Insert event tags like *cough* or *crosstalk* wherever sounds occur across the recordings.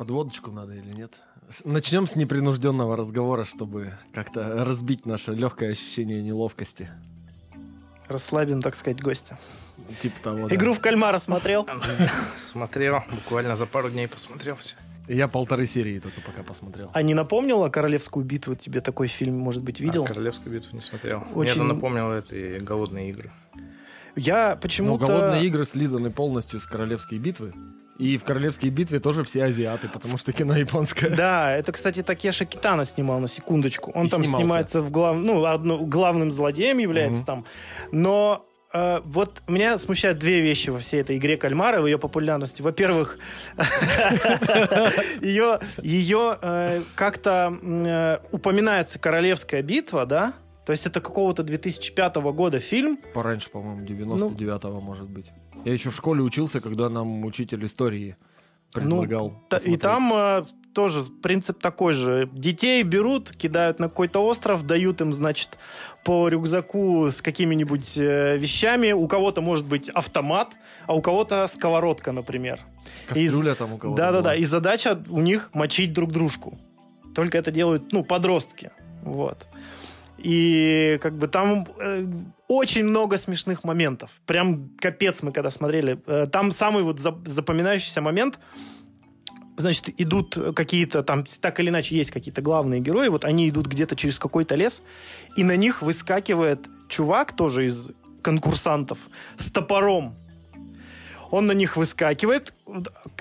Подводочку надо или нет? Начнем с непринужденного разговора, чтобы как-то разбить наше легкое ощущение неловкости. Расслабим, так сказать, гостя. Типа того, да. Игру в кальмара смотрел? *laughs* Смотрел, буквально за пару дней посмотрел все. Я полторы серии только пока посмотрел. А не напомнила Королевскую битву? Тебе такой фильм, может быть, видел? А Королевскую битву не смотрел. Очень- Мне это напомнило и голодные игры. Я Но почему-то... голодные игры слизаны полностью с королевской битвы. И в королевской битве тоже все азиаты, потому что кино японское. Да, это, кстати, Такеши Китана снимал на секундочку. Он И там снимался. снимается в глав... ну, одно- главным злодеем является Мгм. там. Но э, вот меня смущают две вещи во всей этой игре кальмара, в ее популярности. Во-первых, *laughs* ее, ее э, как-то э, упоминается королевская битва, да? То есть это какого-то 2005 года фильм. Пораньше, по-моему, Ну. 99-го, может быть. Я еще в школе учился, когда нам учитель истории предлагал. Та- И там э, тоже принцип такой же. Детей берут, кидают на какой-то остров, дают им, значит, по рюкзаку с какими-нибудь э, вещами. У кого-то может быть автомат, а у кого-то сковородка, например. Кастрюля там у кого-то Да-да-да. И задача у них мочить друг дружку. Только это делают, ну, подростки. Вот. И как бы там э, очень много смешных моментов. Прям капец мы когда смотрели. Э, там самый вот за- запоминающийся момент. Значит, идут какие-то там, так или иначе, есть какие-то главные герои. Вот они идут где-то через какой-то лес, и на них выскакивает чувак тоже из конкурсантов с топором. Он на них выскакивает,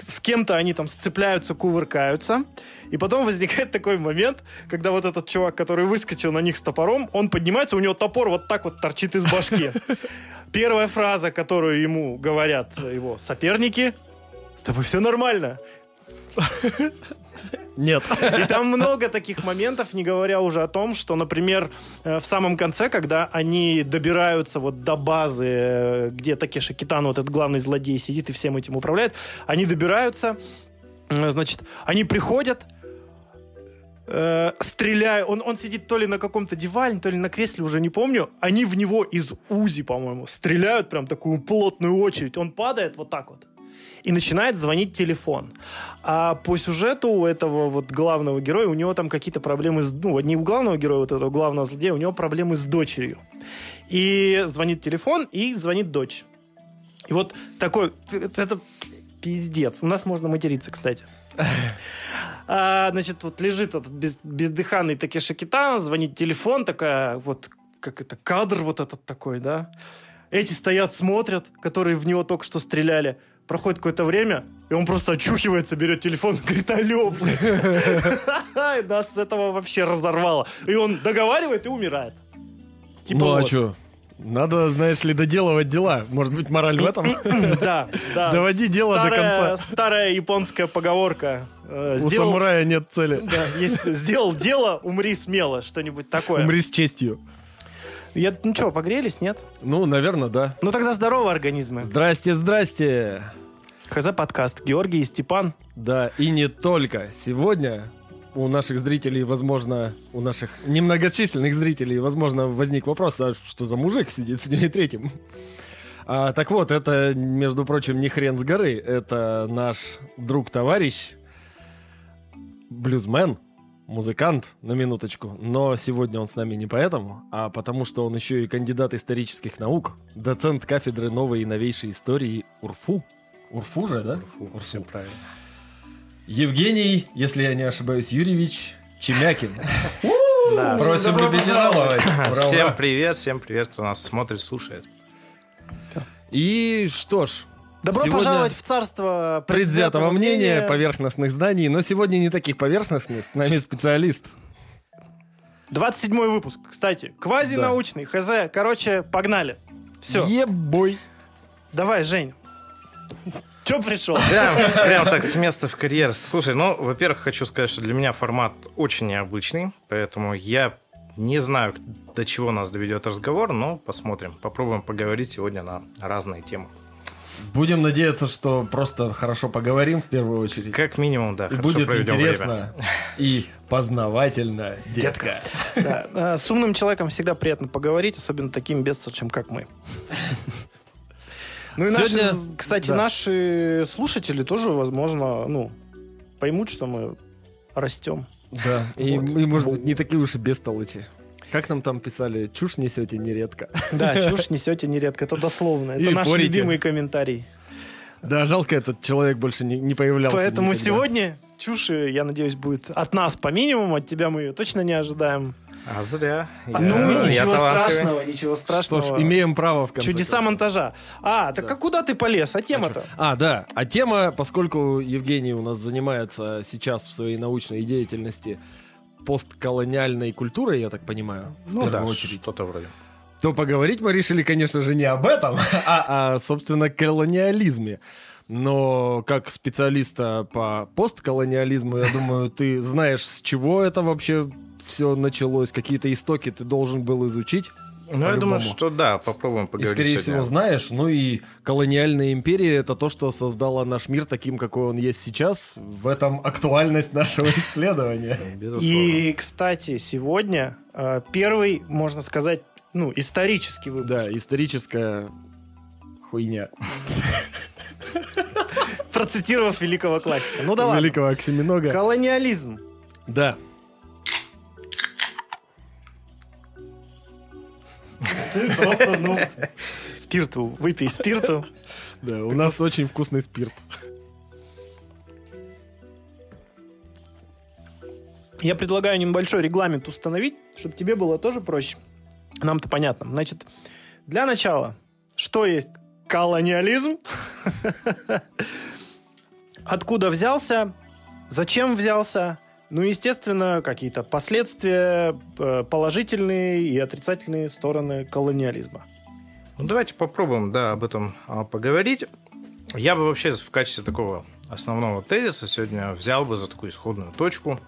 с кем-то они там сцепляются, кувыркаются. И потом возникает такой момент, когда вот этот чувак, который выскочил на них с топором, он поднимается, у него топор вот так вот торчит из башки. *laughs* Первая фраза, которую ему говорят его соперники, с тобой все нормально. Нет. И там много таких моментов, не говоря уже о том, что, например, э, в самом конце, когда они добираются вот до базы, э, где Такеши Китано, вот этот главный злодей, сидит и всем этим управляет, они добираются, значит, они приходят, э, стреляют, он, он сидит то ли на каком-то диване, то ли на кресле, уже не помню, они в него из УЗИ, по-моему, стреляют прям такую плотную очередь, он падает вот так вот. И начинает звонить телефон. А по сюжету у этого вот главного героя, у него там какие-то проблемы с... Ну, не у главного героя, вот этого главного злодея, у него проблемы с дочерью. И звонит телефон, и звонит дочь. И вот такой... Это пиздец. У нас можно материться, кстати. А, значит, вот лежит этот без, бездыханный Такеши Китано, звонит телефон, такая вот, как это, кадр вот этот такой, да. Эти стоят, смотрят, которые в него только что стреляли. Проходит какое-то время, и он просто очухивается, берет телефон и говорит, алло, блядь. *laughs* И Нас с этого вообще разорвало. И он договаривает и умирает. Типа ну а что? Надо, знаешь ли, доделывать дела. Может быть, мораль в этом? *laughs* Да, да. Доводи дело до конца. Старая японская поговорка. Э, У самурая нет цели. Сделал дело, умри смело, что-нибудь такое. Умри с честью. Я, ну что, погрелись, нет? Ну, наверное, да. Ну тогда здорово, организмы. Здрасте, здрасте. ХЗ подкаст. Георгий и Степан. Да, и не только. Сегодня у наших зрителей, возможно, у наших немногочисленных зрителей, возможно, возник вопрос, а что за мужик сидит с ними третьим? А, так вот, это, между прочим, не хрен с горы. Это наш друг-товарищ, блюзмен, музыкант, на минуточку. Но сегодня он с нами не поэтому, а потому что он еще и кандидат исторических наук, доцент кафедры новой и новейшей истории УРФУ. УРФУ же, да? Фу, все правильно. Евгений, если я не ошибаюсь, Юрьевич Чемякин. *laughs* Да. Просим любить и жаловать. *laughs* Всем привет, всем привет, кто нас смотрит, слушает. И что ж, Добро Сегодня пожаловать в царство предвзятого мнения, поверхностных знаний, но сегодня не таких поверхностных, с нами специалист. 27 выпуск, кстати. Квазинаучный, ХЗ. Короче, погнали. Все. Ебой. Давай, Жень. Че пришел? Прям, прям так с места в карьер. Слушай, ну, во-первых, хочу сказать, что для меня формат очень необычный, поэтому я не знаю, до чего нас доведет разговор, но посмотрим. Попробуем поговорить сегодня на разные темы. Будем надеяться, что просто хорошо поговорим в первую очередь. Как минимум, да, И хорошо будет интересно и познавательно, детка. Да, э, С умным человеком всегда приятно поговорить, особенно таким бестолочем, как мы. Ну и наши, Сегодня- кстати, да. наши слушатели тоже, возможно, ну, поймут, что мы растем. Да, и, Вот. и, может быть, не такие уж и бестолочи. Как нам там писали, чушь несете нередко. Да, *laughs* чушь несете нередко. Это дословно. Это Или наш порите. любимый комментарий. Да, жалко, этот человек больше не, не появлялся. Поэтому никогда. сегодня чуши, я надеюсь, будет от нас по минимуму, от тебя мы ее точно не ожидаем. А зря. ну, Я- я ничего талантливый. страшного, ничего Что страшного. ж, имеем право в конце Чудеса концов. монтажа. А, так а куда ты полез? А тема-то? А, да. А тема, поскольку Евгений у нас занимается сейчас в своей научной деятельности постколониальной культурой, я так понимаю, в Ну да, очередь, что-то вроде. то поговорить мы решили, конечно же, не об этом, *laughs* а о, собственно, колониализме. Но как специалиста по постколониализму, я думаю, ты знаешь, с чего это вообще все началось, какие-то истоки ты должен был изучить. Ну, я думаю, что да, попробуем И, поговорить скорее сегодня. всего, знаешь, ну и колониальная империя — это то, что создало наш мир таким, какой он есть сейчас. В этом актуальность нашего *laughs* исследования. И, кстати, сегодня э, первый, можно сказать, ну, исторический выпуск. Да, историческая хуйня *laughs* Процитировав великого классика. Ну да ладно. великого Оксиминога. Колониализм. Да. Ты просто, ну, спирту, выпей спирту. Да, у нас очень вкусный спирт. Я предлагаю небольшой регламент установить, чтобы тебе было тоже проще. Нам-то понятно. Значит, для начала, что есть колониализм? *laughs* Откуда взялся? Зачем взялся? Ну, естественно, какие-то последствия, э, положительные и отрицательные стороны колониализма. Ну, давайте попробуем, да, об этом а, поговорить. Я бы вообще в качестве такого основного тезиса сегодня взял бы за такую исходную точку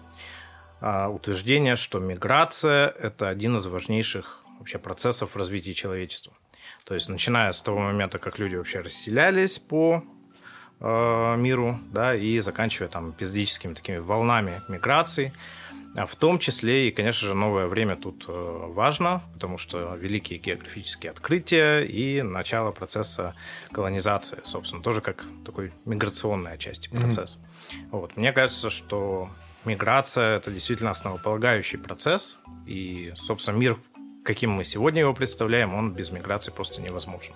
а, утверждение, что миграция – это один из важнейших вообще процессов в развитии человечества. То есть, начиная с того момента, как люди вообще расселялись по э, миру, да, и заканчивая там эпизодическими такими волнами миграции, а в том числе и, конечно же, новое время тут э, важно, потому что великие географические открытия и начало процесса колонизации, собственно, тоже как такой миграционной отчасти процесс. Вот. Мне кажется, что миграция это действительно основополагающий процесс, и, собственно, мир, каким мы сегодня его представляем, он без миграции просто невозможен.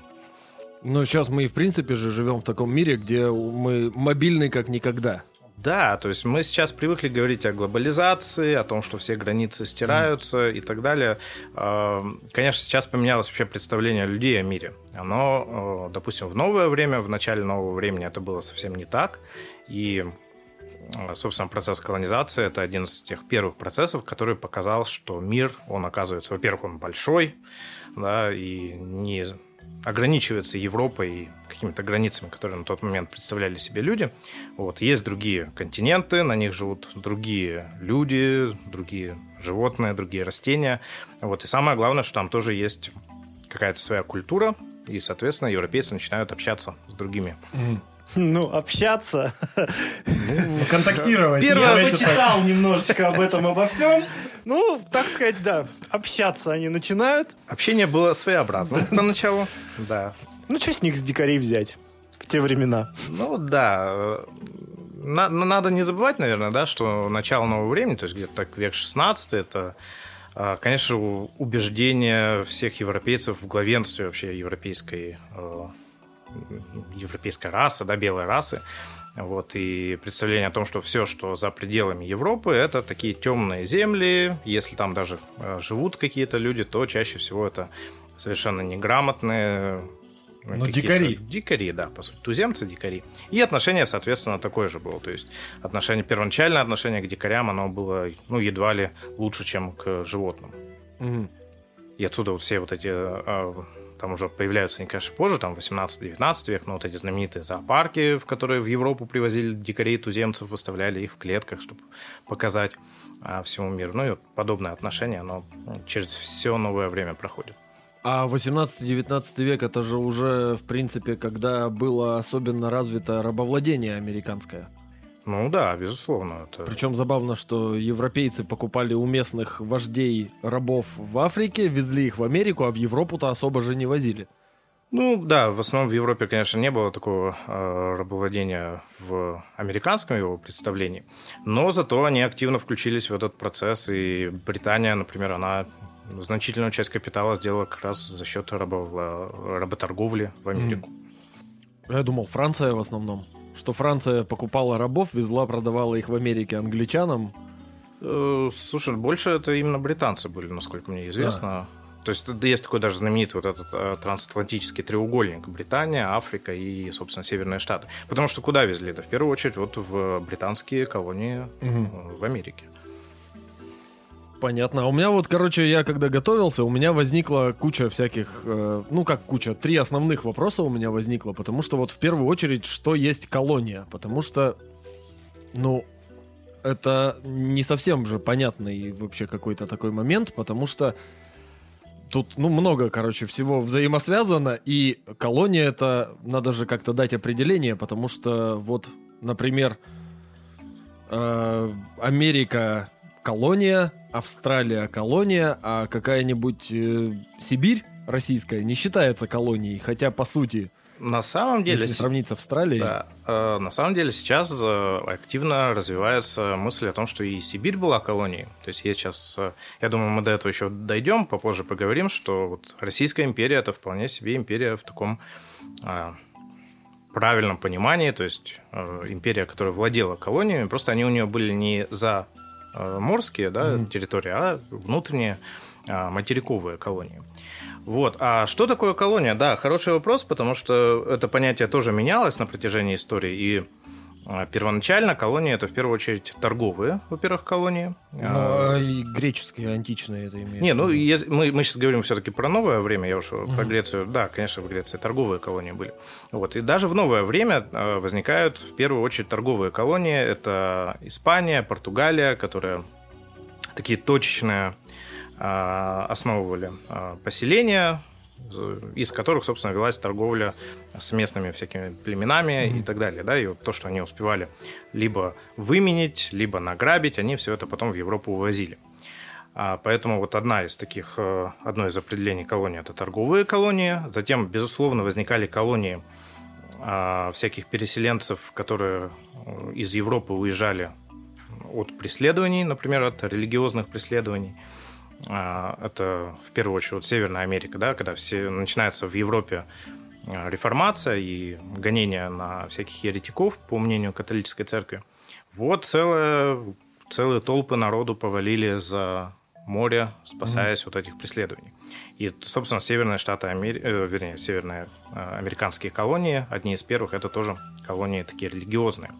Но сейчас мы, в принципе же, живем в таком мире, где мы мобильны как никогда. Да, то есть мы сейчас привыкли говорить о глобализации, о том, что все границы стираются и так далее. Э, Конечно, сейчас поменялось вообще представление людей о мире. Оно, э, допустим, в новое время, в начале нового времени это было совсем не так. И, э, собственно, процесс колонизации – это один из тех первых процессов, который показал, что мир, он оказывается, во-первых, он большой, да, и не ограничивается Европой и какими-то границами, которые на тот момент представляли себе люди. Вот. Есть другие континенты, на них живут другие люди, другие животные, другие растения. Вот. И самое главное, что там тоже есть какая-то своя культура, и, соответственно, европейцы начинают общаться с другими. Ну, общаться. Контактировать. Я почитал немножечко об этом, обо всем. Ну, так сказать, да, общаться они начинают. Общение было своеобразным поначалу. Да. Ну, что с них с дикарей взять в те времена? Ну да. на- на- надо не забывать, наверное, да, что начало нового времени, то есть где-то так век 16 это, э, конечно, убеждение всех европейцев в главенстве вообще европейской, э, европейской расы, да, белой расы. Вот, и представление о том, что все, что за пределами Европы, это такие темные земли. Если там даже э, живут какие-то люди, то чаще всего это совершенно неграмотные Ну, какие-то дикари. Дикари, да, по сути, туземцы, дикари. И отношение, соответственно, такое же было. То есть отношение, первоначальное отношение к дикарям, оно было, ну, едва ли лучше, чем к животным. Мгм. И отсюда все вот эти, э, там уже появляются они, конечно, позже, там 18-19 век, но вот эти знаменитые зоопарки, в которые в Европу привозили дикарей, туземцев, выставляли их в клетках, чтобы показать а, всему миру. Ну и подобное отношение, оно через все новое время проходит. А 18-19 век это же уже, в принципе, когда было особенно развито рабовладение американское. Ну да, безусловно. Это... Причем забавно, что европейцы покупали у местных вождей рабов в Африке, везли их в Америку, а в Европу-то особо же не возили. Ну да, в основном в Европе, конечно, не было такого э, рабовладения в американском его представлении, но зато они активно включились в этот процесс, и Британия, например, она значительную часть капитала сделала как раз за счет рабов... работорговли в Америку. Я думал, Франция в основном. Что Франция покупала рабов, везла, продавала их в Америке англичанам. Э, слушай, больше это именно британцы были, насколько мне известно. То есть есть такой даже знаменитый вот этот э, трансатлантический треугольник. Британия, Африка и, собственно, Северные Штаты. Потому что куда везли? Да в первую очередь вот в британские колонии угу. в Америке. Понятно. А у меня вот, короче, я когда готовился, у меня возникла куча всяких, э, ну как куча, три основных вопроса у меня возникло, потому что вот в первую очередь, что есть колония, потому что, ну, это не совсем же понятный вообще какой-то такой момент, потому что тут, ну, много, короче, всего взаимосвязано, и колония это, надо же как-то дать определение, потому что вот, например, э, Америка колония, Австралия колония, а какая-нибудь э, Сибирь российская не считается колонией, хотя по сути на самом деле, если сравнить с Австралией, да, э, на самом деле сейчас э, активно развивается мысль о том, что и Сибирь была колонией. То есть есть сейчас, э, я думаю, мы до этого еще дойдем, попозже поговорим, что вот Российская империя это вполне себе империя в таком э, правильном понимании, то есть э, империя, которая владела колониями, просто они у нее были не за морские да, mm-hmm. территории, а внутренние э, материковые колонии. Вот. А что такое колония? Да, хороший вопрос, потому что это понятие тоже менялось на протяжении истории. И а, первоначально колонии это в первую очередь торговые, во-первых, колонии. Ну, а и греческие, античные это имеется. Не, ну если, мы, мы сейчас говорим все-таки про новое время, я уж угу. про Грецию. Да, конечно, в Греции торговые колонии были. Вот. И даже в новое время а, возникают в первую очередь торговые колонии. Это Испания, Португалия, которые такие точечные а, основывали а, поселения, из которых, собственно, велась торговля с местными всякими племенами mm-hmm. и так далее. Да? И вот то, что они успевали либо выменить, либо награбить, они все это потом в Европу увозили. А, поэтому вот одна из таких, э, одно из определений колонии – это торговые колонии. Затем, безусловно, возникали колонии всяких переселенцев, которые э, из Европы уезжали от преследований, например, от религиозных преследований – а, это в первую очередь Северная Америка, да, когда все начинается в Европе а, реформация и гонение на всяких еретиков, по мнению католической церкви. Вот целая, целые толпы народу повалили за море, спасаясь mm-hmm. от этих преследований. И, собственно, северные штаты, Амери... э, вернее, северные э, американские колонии, одни из первых, это тоже колонии такие религиозные.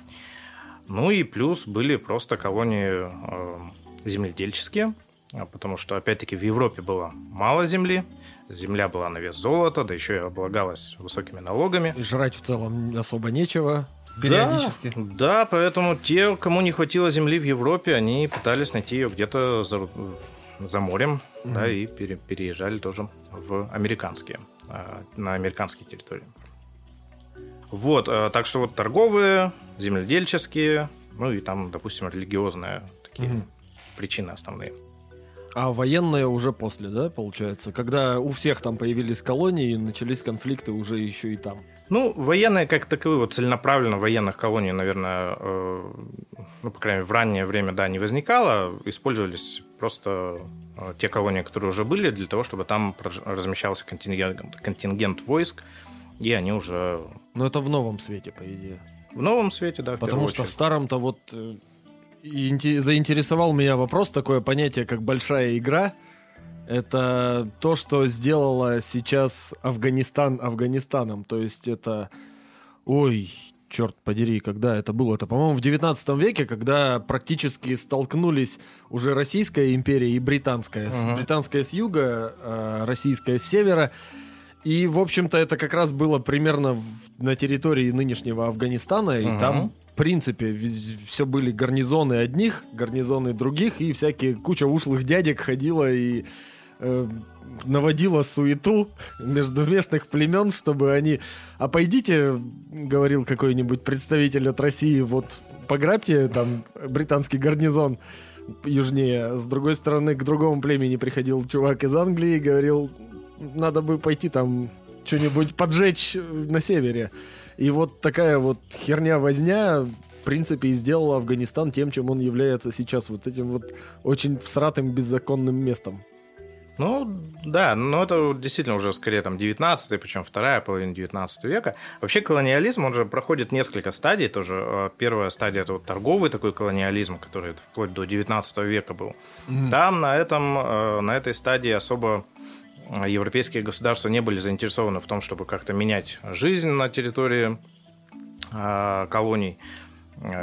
Ну и плюс были просто колонии э, земледельческие, а, потому что, опять-таки, в Европе было мало земли, земля была на вес золота, да еще и облагалась высокими налогами. И жрать в целом особо нечего периодически. Да, да, поэтому те, кому не хватило земли в Европе, они пытались найти ее где-то за, за морем, mm-hmm. да, и пере, переезжали тоже в американские, а, на американские территории. Вот, а, так что вот торговые, земледельческие, ну и там, допустим, религиозные такие mm-hmm. причины основные. А военные уже после, да, получается? Когда у всех там появились колонии, начались конфликты уже еще и там. Ну, военные как таковые, вот целенаправленно военных колоний, наверное, э, ну, по крайней мере, в раннее время, да, не возникало. Использовались просто э, те колонии, которые уже были, для того, чтобы там размещался контингент, контингент войск, и они уже... Ну, это в новом свете, по идее. В новом свете, да. Потому что очередь. в старом-то вот э, заинтересовал меня вопрос, такое понятие, как большая игра. Это то, что сделала сейчас Афганистан Афганистаном. То есть это... Ой, черт подери, когда это было? Это, по-моему, в 19 веке, когда практически столкнулись уже Российская империя и Британская. Uh-huh. Британская с юга, а Российская с севера. И, в общем-то, это как раз было примерно на территории нынешнего Афганистана, и uh-huh. там принципе, все были гарнизоны одних, гарнизоны других, и всякие куча ушлых дядек ходила и э, наводила суету между местных племен, чтобы они... А пойдите, говорил какой-нибудь представитель от России, вот пограбьте там британский гарнизон южнее. С другой стороны, к другому племени приходил чувак из Англии и говорил, надо бы пойти там что-нибудь поджечь на севере. И вот такая вот херня-возня, в принципе, и сделала Афганистан тем, чем он является сейчас, вот этим вот очень всратым беззаконным местом. Ну, да, но это действительно уже скорее там 19 причем вторая половина 19 века. Вообще колониализм, он же проходит несколько стадий тоже. Э, первая стадия – это вот торговый такой колониализм, который вплоть до 19 века был. Mm-hmm. Там на, этом, э, на этой стадии особо европейские государства не были заинтересованы в том, чтобы как-то менять жизнь на территории колоний.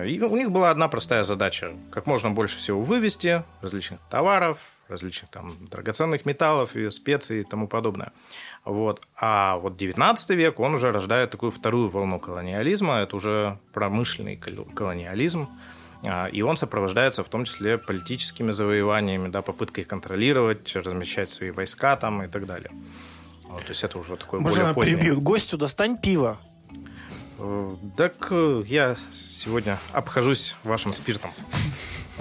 И у них была одна простая задача – как можно больше всего вывести различных товаров, различных там драгоценных металлов и специй и тому подобное. Вот. А вот 19 век, он уже рождает такую вторую волну колониализма, это уже промышленный колониализм, и он сопровождается в том числе политическими завоеваниями, да, попыткой контролировать, размещать свои войска там и так далее. Вот, то есть это уже такое Можно более позднее. прибью. Гостю достань пиво. Э, так э, я сегодня обхожусь вашим спиртом.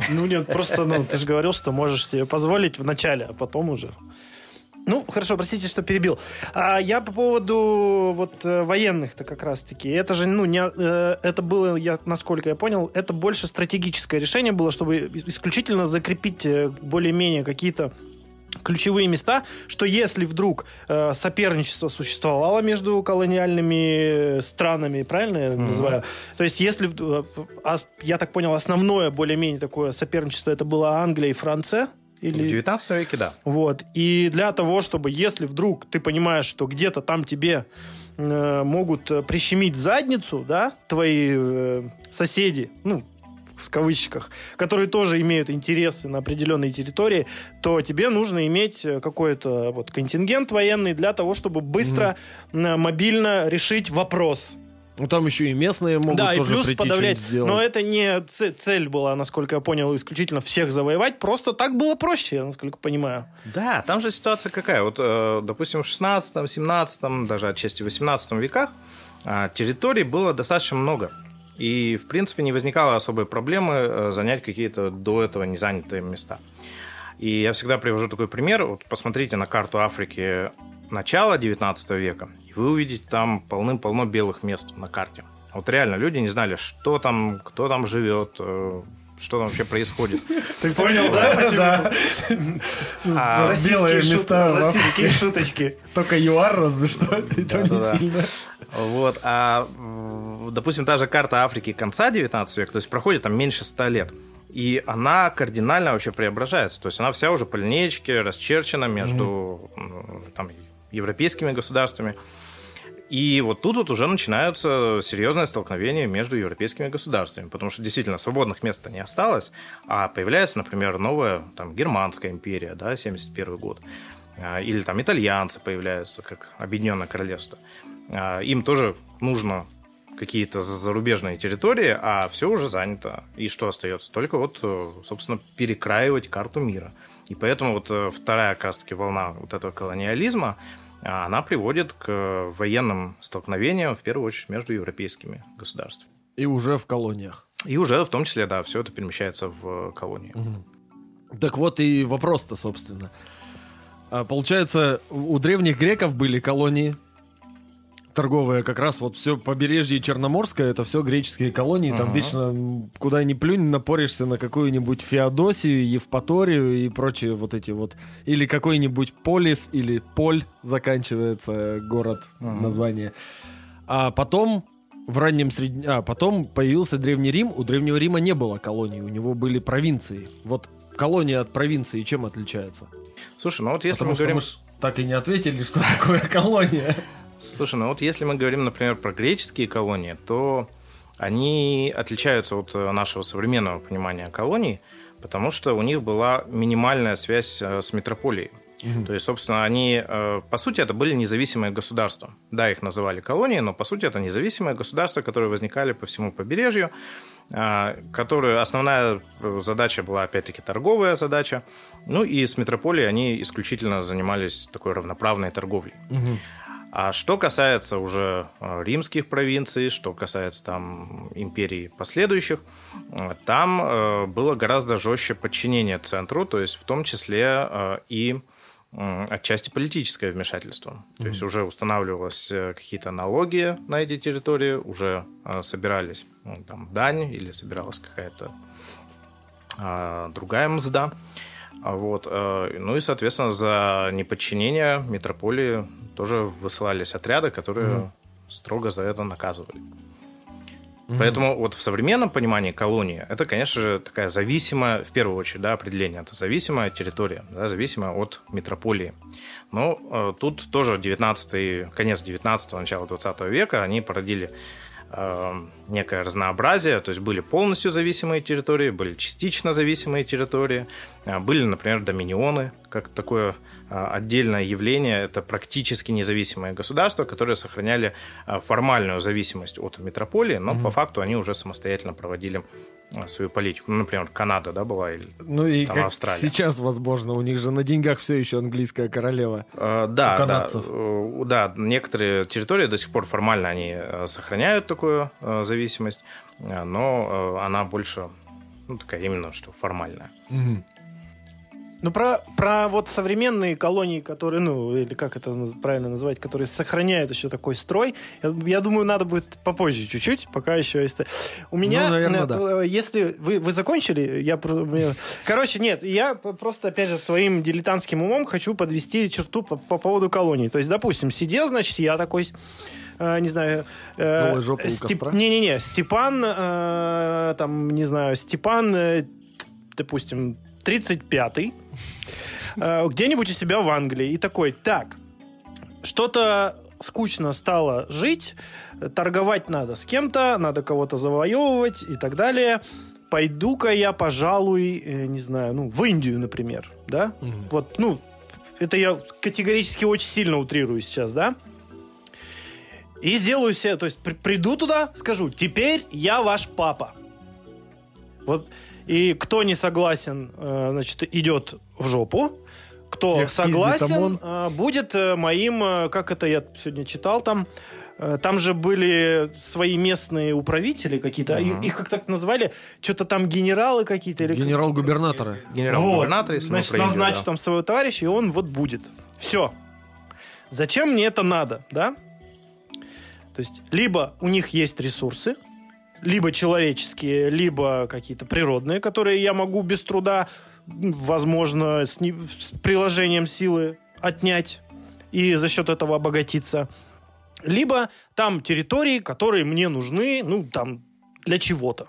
Ну нет, просто, ну, ты же говорил, что можешь себе позволить в начале, а потом уже. Ну, хорошо, простите, что перебил. А я по поводу вот э, военных-то как раз-таки. Это же, ну, не, э, это было, я, насколько я понял, это больше стратегическое решение было, чтобы исключительно закрепить э, более-менее какие-то ключевые места, что если вдруг э, соперничество существовало между колониальными странами, правильно я mm-hmm. называю? То есть если, э, я так понял, основное более-менее такое соперничество это было Англия и Франция, или... В 19 веке, да. Вот. И для того, чтобы, если вдруг ты понимаешь, что где-то там тебе э, могут прищемить задницу, да, твои э, соседи, ну, в кавычках, которые тоже имеют интересы на определенной территории, то тебе нужно иметь э, какой-то вот контингент военный для того, чтобы быстро, mm. мобильно решить вопрос. Ну там еще и местные могут да, тоже и плюс прийти подавлять. Сделать. Но это не цель была, насколько я понял, исключительно всех завоевать. Просто так было проще, насколько понимаю. Да, там же ситуация какая. Вот, э, допустим, в 16, 17, даже отчасти в 18 веках а, территорий было достаточно много. И, в принципе, не возникало особой проблемы э, занять какие-то до этого не занятые места. И я всегда привожу такой пример. Вот посмотрите на карту Африки начала 19 века, и вы увидите там полным-полно белых мест на карте. Вот реально люди не знали, что там, кто там живет, э, что там вообще происходит. *laughs* Ты понял, *laughs* да, почему? А, белые места Российские шуточки. Только ЮАР разве что, *laughs* и то не сильно. Вот, а, допустим, та же карта Африки конца 19 века, то есть проходит там меньше 100 лет, и она кардинально вообще преображается. То есть она вся уже по линеечке расчерчена между там, европейскими государствами. И вот тут вот уже начинаются серьезные столкновения между европейскими государствами, потому что действительно свободных мест не осталось, а появляется, например, новая там, Германская империя, да, 71 год, а, или там итальянцы появляются, как Объединенное Королевство. А, им тоже нужно какие-то зарубежные территории, а все уже занято. И что остается? Только вот, э, собственно, перекраивать карту мира. И поэтому вот э, вторая, как раз-таки, волна вот этого колониализма, она приводит к военным столкновениям, в первую очередь, между европейскими государствами. И уже в колониях. И уже в том числе, да, все это перемещается в колонии. Угу. Так вот и вопрос-то, собственно. А, получается, у древних греков были колонии, торговая как раз вот все побережье Черноморское, это все греческие колонии, там uh-huh. вечно куда ни плюнь, напоришься на какую-нибудь Феодосию, Евпаторию и прочие вот эти вот, или какой-нибудь Полис, или Поль заканчивается город, uh-huh. название. А потом в раннем среднем... А, потом появился Древний Рим. У Древнего Рима не было колоний, у него были провинции. Вот колония от провинции чем отличается? Слушай, ну вот если Потому мы говорим... Мы так и не ответили, что *laughs* такое колония. Слушай, ну вот если мы говорим, например, про греческие колонии, то они отличаются от э, нашего современного понимания колоний, потому что у них была минимальная связь э, с метрополией. Угу. То есть, собственно, они, э, по сути, это были независимые государства. Да, их называли колонии, но, по сути, это независимые государства, которые возникали по всему побережью, которые основная задача была, опять-таки, торговая задача. Ну и с метрополией они исключительно занимались такой равноправной торговлей. Угу. А что касается уже э, римских провинций, что касается там империй последующих, э, там э, было гораздо жестче подчинение центру, то есть в том числе и отчасти политическое вмешательство. То есть уже устанавливалось э, какие-то налоги на эти территории, уже собирались ну, там дань или собиралась какая-то а, другая мзда. А Вот. э, Ну и, соответственно, за неподчинение метрополии тоже высылались отряды, которые строго за это наказывали. Поэтому вот в современном понимании колонии это, конечно же, такая зависимая, в первую очередь, да, определение, это зависимая территория, да, зависимая от метрополии. Но э, тут тоже 19 конец 19 начало 20 века они породили э, некое разнообразие, то есть были полностью зависимые территории, были частично зависимые территории, э, были, например, доминионы, как такое э, отдельное явление, это практически независимые государства, которые сохраняли э, формальную зависимость от метрополии, но по факту они уже самостоятельно проводили свою политику. Ну, например, Канада, да, была или Ну и Там как Австралия. сейчас, возможно, у них же на деньгах все еще английская королева. Э, У Да, да, канадцев. э, да, некоторые территории до сих пор формально они э, сохраняют такую э, зависимость, э, но э, она больше ну, такая именно что формальная. Ну, про, про вот современные колонии, которые, ну, или как это правильно называть, которые сохраняют еще такой строй, я, я думаю, надо будет попозже чуть-чуть, пока еще есть... У меня, Ну, наверно, э, да. если вы, вы закончили, я... Короче, нет, я просто, опять же, своим дилетантским умом хочу подвести черту по, по поводу колоний. То есть, допустим, сидел, значит, я такой... э, не знаю... э, Степ-? Не-не-не, Степан, э, там, не знаю, Степан, э, допустим, 35-й, э, где-нибудь у себя в Англии, и такой, так, что-то скучно стало жить, торговать надо с кем-то, надо кого-то завоевывать и так далее. Пойду-ка я, пожалуй, э, не знаю, ну, в Индию, например, да? Мгм. Вот, ну, это я категорически очень сильно утрирую сейчас, да? И сделаю себе, то есть при- приду туда, скажу, теперь я ваш папа. Вот, и кто не согласен, э, значит, идет в жопу. Кто Всех пиздит согласен, ОМОН. э, будет э, моим, как это я сегодня читал там, там же были свои местные управители какие-то, Мгм. их, их как так назвали, что-то там генералы какие-то. или Генерал-губернаторы. Генерал-губернатор, если мы Значит, назначу да. там своего товарища, и он вот будет. Все. Зачем мне это надо, да? То есть, либо у них есть ресурсы, либо человеческие, либо какие-то природные, которые я могу без труда, возможно, с, не- с приложением силы отнять и за счет этого обогатиться. Либо там территории, которые мне нужны, ну, там, для чего-то.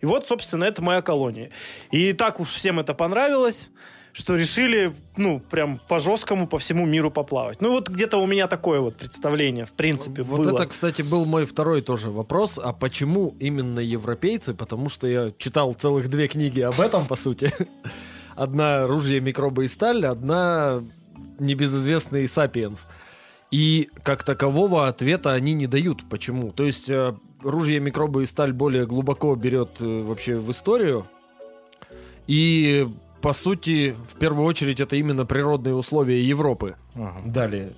И вот, собственно, это моя колония. И так уж всем это понравилось, что решили, ну, прям по-жесткому по всему миру поплавать. Ну, вот где-то у меня такое вот представление, в принципе, Вот было. это, кстати, был мой второй тоже вопрос. А почему именно европейцы? Потому что я читал целых две книги об этом, по сути. *laughs* Одна «Ружье, микробы и сталь», одна «Небезызвестный сапиенс». И как такового ответа они не дают. Почему? То есть э, «Ружье, микробы и сталь» более глубоко берет э, вообще в историю. И, по сути, в первую очередь, это именно природные условия Европы Мгм. дали,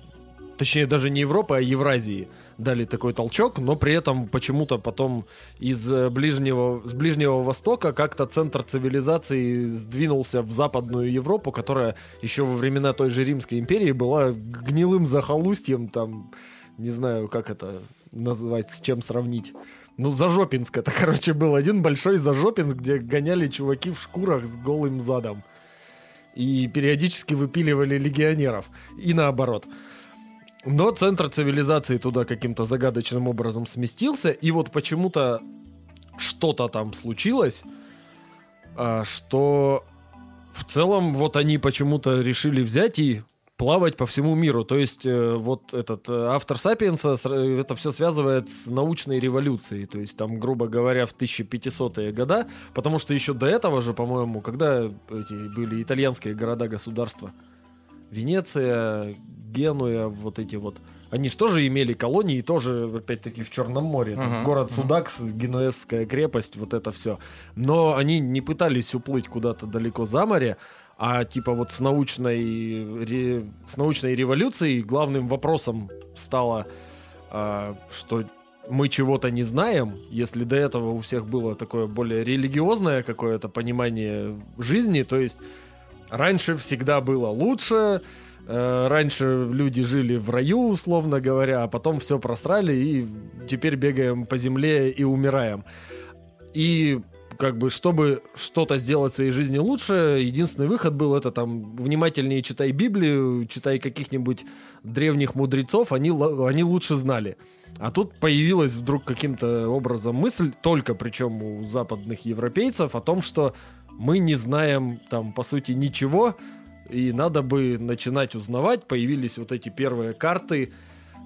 точнее даже не Европы, а Евразии дали такой толчок, но при этом почему-то потом из э, ближнего, с Ближнего Востока как-то центр цивилизации сдвинулся в Западную Европу, которая еще во времена той же Римской империи была гнилым захолустьем, там, не знаю, как это назвать, с чем сравнить. Ну, Зажопинск это, *laughs* короче, был один большой Зажопинск, где гоняли чуваки в шкурах с голым задом. И периодически выпиливали легионеров. И наоборот. Но центр цивилизации туда каким-то загадочным образом сместился, и вот почему-то что-то там случилось, а, что в целом вот они почему-то решили взять и плавать по всему миру. То есть э, вот этот э, автор «Сапиенса» э, это все связывает с научной революцией. То есть там, грубо говоря, в 1500-е года, потому что еще до этого же, по-моему, когда эти были итальянские города-государства, Венеция, Генуя, вот эти вот. Они же тоже имели колонии, тоже, опять-таки, в Черном море. Там Мгм, город. Судакс, Генуэзская крепость, вот это все. Но они не пытались уплыть куда-то далеко за море, а типа вот с научной, ре- с научной революцией главным вопросом стало, а, что мы чего-то не знаем, если до этого у всех было такое более религиозное какое-то понимание жизни, то есть раньше всегда было лучше, э, раньше люди жили в раю, условно говоря, а потом все просрали и теперь бегаем по земле и умираем. И как бы, чтобы что-то сделать в своей жизни лучше, единственный выход был это там внимательнее читай Библию, читай каких-нибудь древних мудрецов, они, они лучше знали. А тут появилась вдруг каким-то образом мысль, только причем у западных европейцев, о том, что мы не знаем там, по сути, ничего, и надо бы начинать узнавать. Появились вот эти первые карты,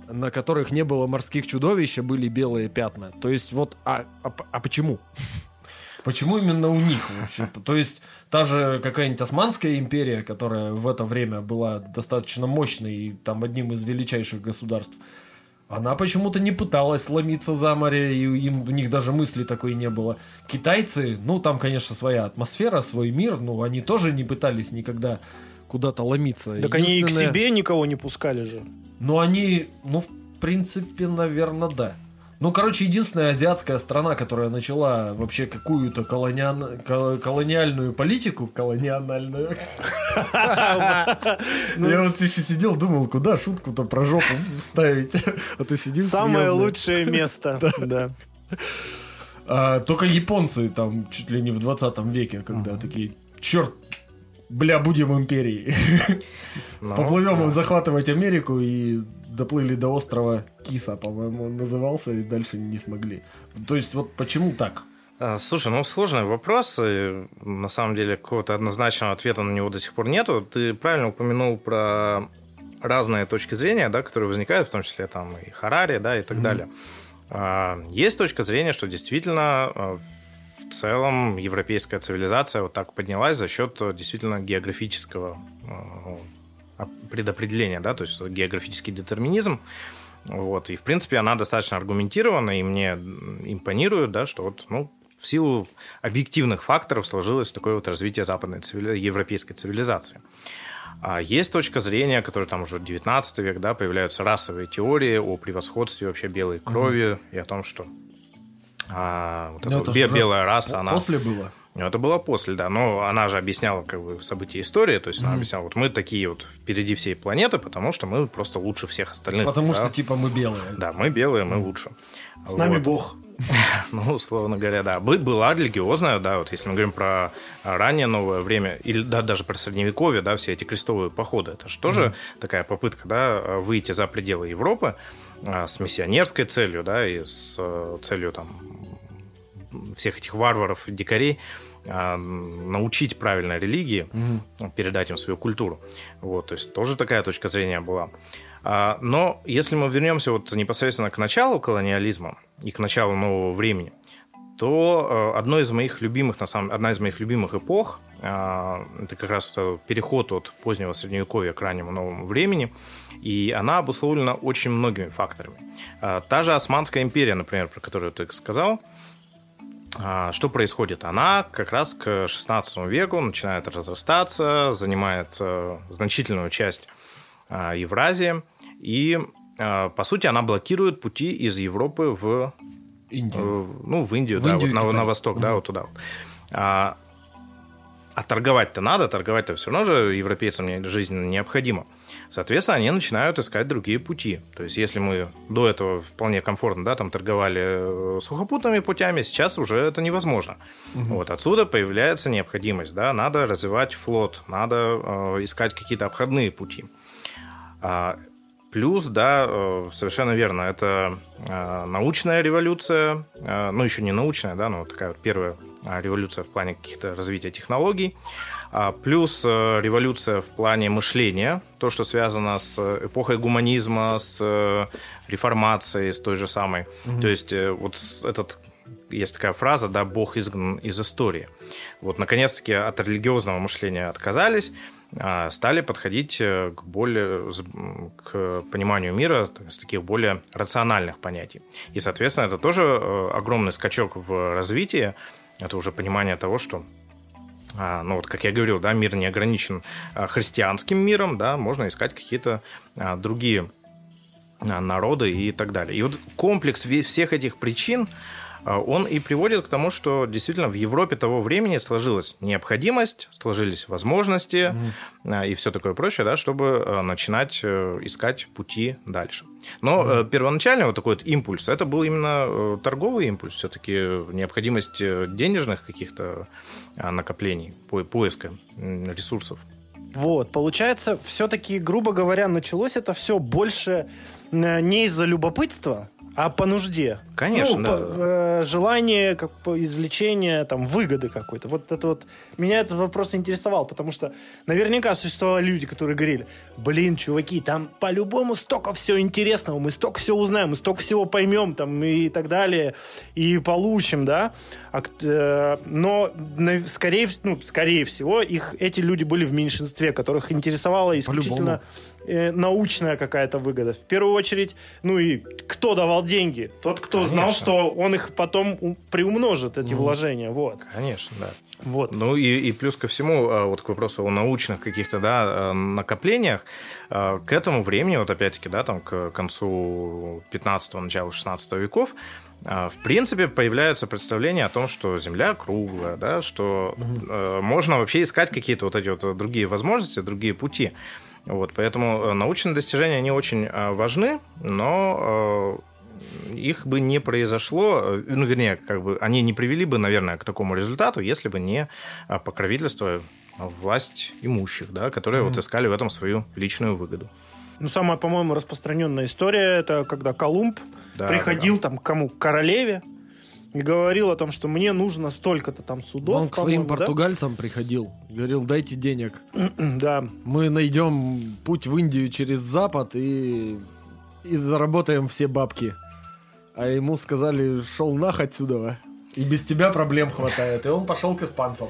на которых не было морских чудовищ, а были белые пятна. То есть вот, а, а, а почему? Почему именно у них вообще? То есть та же какая-нибудь Османская империя, которая в это время была достаточно мощной и там одним из величайших государств, она почему-то не пыталась сломиться за море, и им, у них даже мысли такой не было. Китайцы, ну, там, конечно, своя атмосфера, свой мир, но они тоже не пытались никогда куда-то ломиться. Так они и к себе никого не пускали же. Ну, они, ну, в принципе, наверное, да. Ну, короче, единственная азиатская страна, которая начала вообще какую-то колониан... колониальную политику, колониальную. *laughs* Я вот еще сидел, думал, куда шутку-то про жопу вставить. А ты сидишь Самое лучшее место, да. А, только японцы там чуть ли не в 20 веке, когда такие, черт, бля, будем империей. Ну, Поплывем захватывать Америку и доплыли до острова Киса, по-моему, он назывался, и дальше не смогли. То есть вот почему так? А, слушай, ну сложный вопрос, и на самом деле какого-то однозначного ответа на него до сих пор нету. Ты правильно упомянул про разные точки зрения, да, которые возникают, в том числе там и Харари, да, и так mm-hmm. далее. А, есть точка зрения, что действительно а, в целом европейская цивилизация вот так поднялась за счет действительно географического предопределения, да, то есть географический детерминизм. Вот, и, в принципе, она достаточно аргументирована, и мне импонирует, да, что вот, ну, в силу объективных факторов сложилось такое вот развитие западной цивили... европейской цивилизации. А есть точка зрения, которая там уже 19 век, да, появляются расовые теории о превосходстве вообще белой крови угу. и о том, что а, вот эта вот белая раса, она... После было? Ну, это было после, да. Но она же объясняла как бы события истории, то есть mm-hmm. она объясняла, вот мы такие вот впереди всей планеты, потому что мы просто лучше всех остальных. Потому да? что типа мы белые. Да, мы белые, мы лучше. С вот. нами Бог. *laughs* Ну, условно говоря, да. Была религиозная, да, вот если мы говорим про раннее новое время, или да, даже про средневековье, да, все эти крестовые походы, это же тоже mm-hmm. такая попытка, да, выйти за пределы Европы а, с миссионерской целью, да, и с э, целью там всех этих варваров, дикарей, а, научить правильной религии, угу. передать им свою культуру. Вот, то есть тоже такая точка зрения была. А, но если мы вернемся вот непосредственно к началу колониализма и к началу нового времени, то э, одно из моих любимых, на самом, одна из моих любимых эпох а, это как раз переход от позднего средневековья к раннему новому времени, и она обусловлена очень многими факторами. Та же Османская империя, например, про которую ты сказал, а, что происходит? Она как раз к 16 веку начинает разрастаться, занимает э, значительную часть а, Евразии, и, а, по сути, она блокирует пути из Европы в Индию. ну, в Индию, в да, Индию вот на, на восток, угу. да, вот туда. А торговать-то надо, торговать-то все равно же европейцам жизненно необходимо. Соответственно, они начинают искать другие пути. То есть, если мы до этого вполне комфортно да, там торговали э, сухопутными путями, сейчас уже это невозможно. Угу. Вот отсюда появляется необходимость. Да, надо развивать флот, надо э, искать какие-то обходные пути. Плюс, да, э, совершенно верно, это э, научная революция, ну еще не научная, да, но такая вот первая революция в плане каких-то развития технологий, а, плюс э, революция в плане мышления, то, что связано с эпохой гуманизма, с э, реформацией, с той же самой. Mm-hmm. То есть э, вот этот есть такая фраза, да, Бог изгнан из истории. Вот, наконец-таки, от религиозного мышления отказались, стали подходить к более к пониманию мира с таких более рациональных понятий. И, соответственно, это тоже огромный скачок в развитии, это уже понимание того, что а, ну вот, как я говорил, да, мир не ограничен а, христианским миром, да, можно искать какие-то а, другие народы и так далее. И вот комплекс всех этих причин а, он и приводит к тому, что действительно в Европе того времени сложилась необходимость, сложились возможности mm-hmm. и все такое прочее, да, чтобы а, начинать э, искать пути дальше. Но mm-hmm. первоначальный вот такой вот импульс, это был именно э, торговый импульс, все-таки необходимость денежных каких-то накоплений, поиска ресурсов. Вот, получается, все-таки, грубо говоря, началось это все больше не из-за любопытства, а по нужде. Конечно, ну, да. По, э, желание, как по извлечения, там, выгоды какой-то. Вот это вот... Меня этот вопрос интересовал, потому что наверняка существовали люди, которые говорили, блин, чуваки, там по-любому столько всего интересного, мы столько всего узнаем, мы столько всего поймем, там, и так далее, и получим, да. А, э, но, на, скорее, ну, скорее всего, их, эти люди были в меньшинстве, которых интересовало исключительно э, научная какая-то выгода. В первую очередь, ну и кто давал деньги? Тот, кто Конечно. знал, что он их потом приумножит, эти mm. вложения. Вот. Конечно, да. Вот. Ну и, и плюс ко всему, а, вот к вопросу о научных каких-то да, а, накоплениях, а, к этому времени, вот опять-таки, да, там к концу 15-го, началу 16 веков, в принципе, появляются представления о том, что Земля круглая, да, что угу. можно вообще искать какие-то вот эти вот другие возможности, другие пути. Вот, поэтому э, научные достижения, они очень э, важны, но э, их бы не произошло, ну, вернее, как бы они не привели бы, наверное, к такому результату, если бы не покровительство власть имущих, да, которые mm-hmm. вот искали в этом свою личную выгоду. Ну, самая, по-моему, распространенная история это когда Колумб да, приходил да, да. там к кому? К королеве, и говорил о том, что мне нужно столько-то там судов. Он к своим португальцам да? приходил, говорил, дайте денег. *clears throat* да. Мы найдем путь в Индию через Запад и, и заработаем все бабки. А ему сказали, шел нах отсюда. И без тебя проблем хватает. И он пошел к испанцам,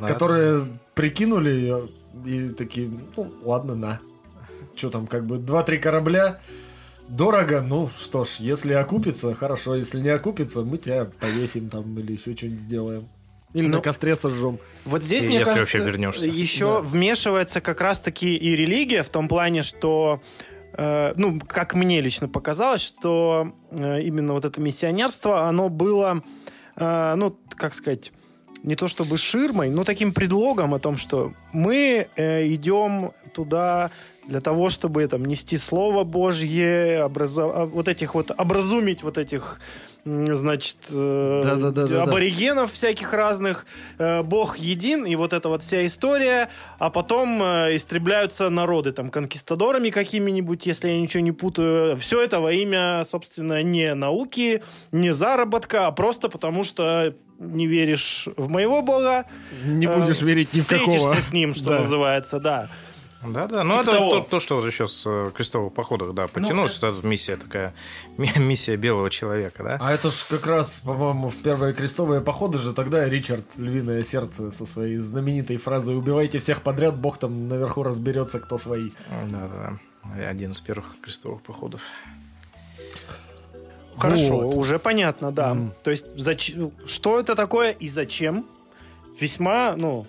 да, которые прикинули и такие, ну ладно, на. Что там, как бы два-три корабля Дорого, ну что ж, если окупится, хорошо, если не окупится, мы тебя повесим там или еще что-нибудь сделаем. Или ну, на костре сожжем. Вот здесь, и мне если кажется, вернешься. еще да. вмешивается как раз-таки и религия в том плане, что э, ну, как мне лично показалось, что э, именно вот это миссионерство, оно было, э, ну, как сказать, не то чтобы ширмой, но таким предлогом о том, что мы э, идем туда для того, чтобы там нести Слово Божье, образо... А, вот этих вот, образумить вот этих значит, да, да, да, аборигенов да. всяких разных. Э, Бог един, и вот эта вот вся история. А потом э, истребляются народы там конкистадорами какими-нибудь, если я ничего не путаю. Все это во имя, собственно, не науки, не заработка, а просто потому что не веришь в моего Бога. Не будешь э, верить ни в какого. Встретишься с ним, что да. называется, да. Да, да. Ну, типа это то, то, что вот еще с э, крестовых походах, да, потянулось. Ну, это миссия такая, *laughs* миссия белого человека, да. А это ж как раз, по-моему, в первые крестовые походы же тогда Ричард Львиное Сердце со своей знаменитой фразой «Убивайте всех подряд, Бог там наверху разберется, кто свои». Да, да, да. Один из первых крестовых походов. Хорошо, вот. уже понятно, да. Mm. То есть, зач... что это такое и зачем? Весьма, ну,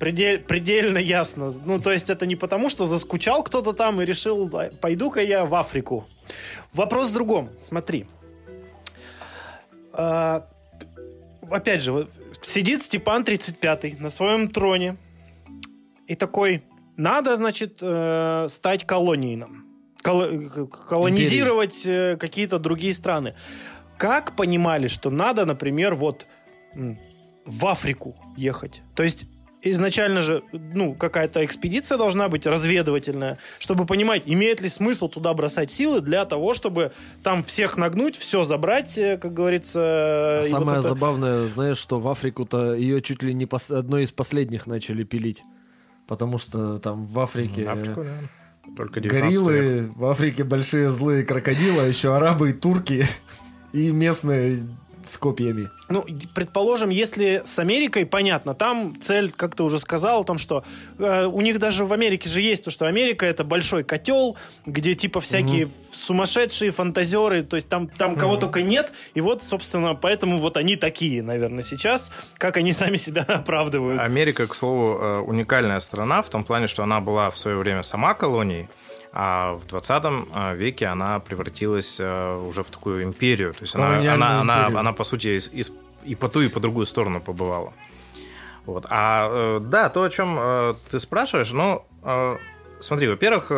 предель, предельно ясно. Ну, то есть это не потому, что заскучал кто-то там и решил, пойду-ка я в Африку. Вопрос в другом. Смотри. А, опять же, сидит Степан 35 на своем троне и такой, надо, значит, э, стать колонией нам. Кол- колонизировать э, какие-то другие страны. Как понимали, что надо, например, вот в Африку ехать? То есть изначально же, ну, какая-то экспедиция должна быть разведывательная, чтобы понимать, имеет ли смысл туда бросать силы для того, чтобы там всех нагнуть, все забрать, э, как говорится. А самое вот это... забавное, знаешь, что в Африку-то ее чуть ли не пос... одной из последних начали пилить. Потому что там в Африке... Африку, да. Только гориллы, век. в Африке большие злые крокодилы, а еще арабы и турки *laughs* и местные с копьями. Ну, предположим, если с Америкой, понятно, там цель, как ты уже сказал, о том, что э, у них даже в Америке же есть то, что Америка это большой котел, где типа всякие угу. сумасшедшие фантазеры, то есть там, там угу. кого только нет, и вот, собственно, поэтому вот они такие, наверное, сейчас, как они сами себя оправдывают. Америка, к слову, э, уникальная страна в том плане, что она была в свое время сама колонией, А в 20 э, веке она превратилась э, уже в такую империю. То есть она, она, она, империю. она, по сути, из- из- и по ту, и по другую сторону побывала. Вот. А э, да, то, о чем ты спрашиваешь, ну, смотри, во-первых,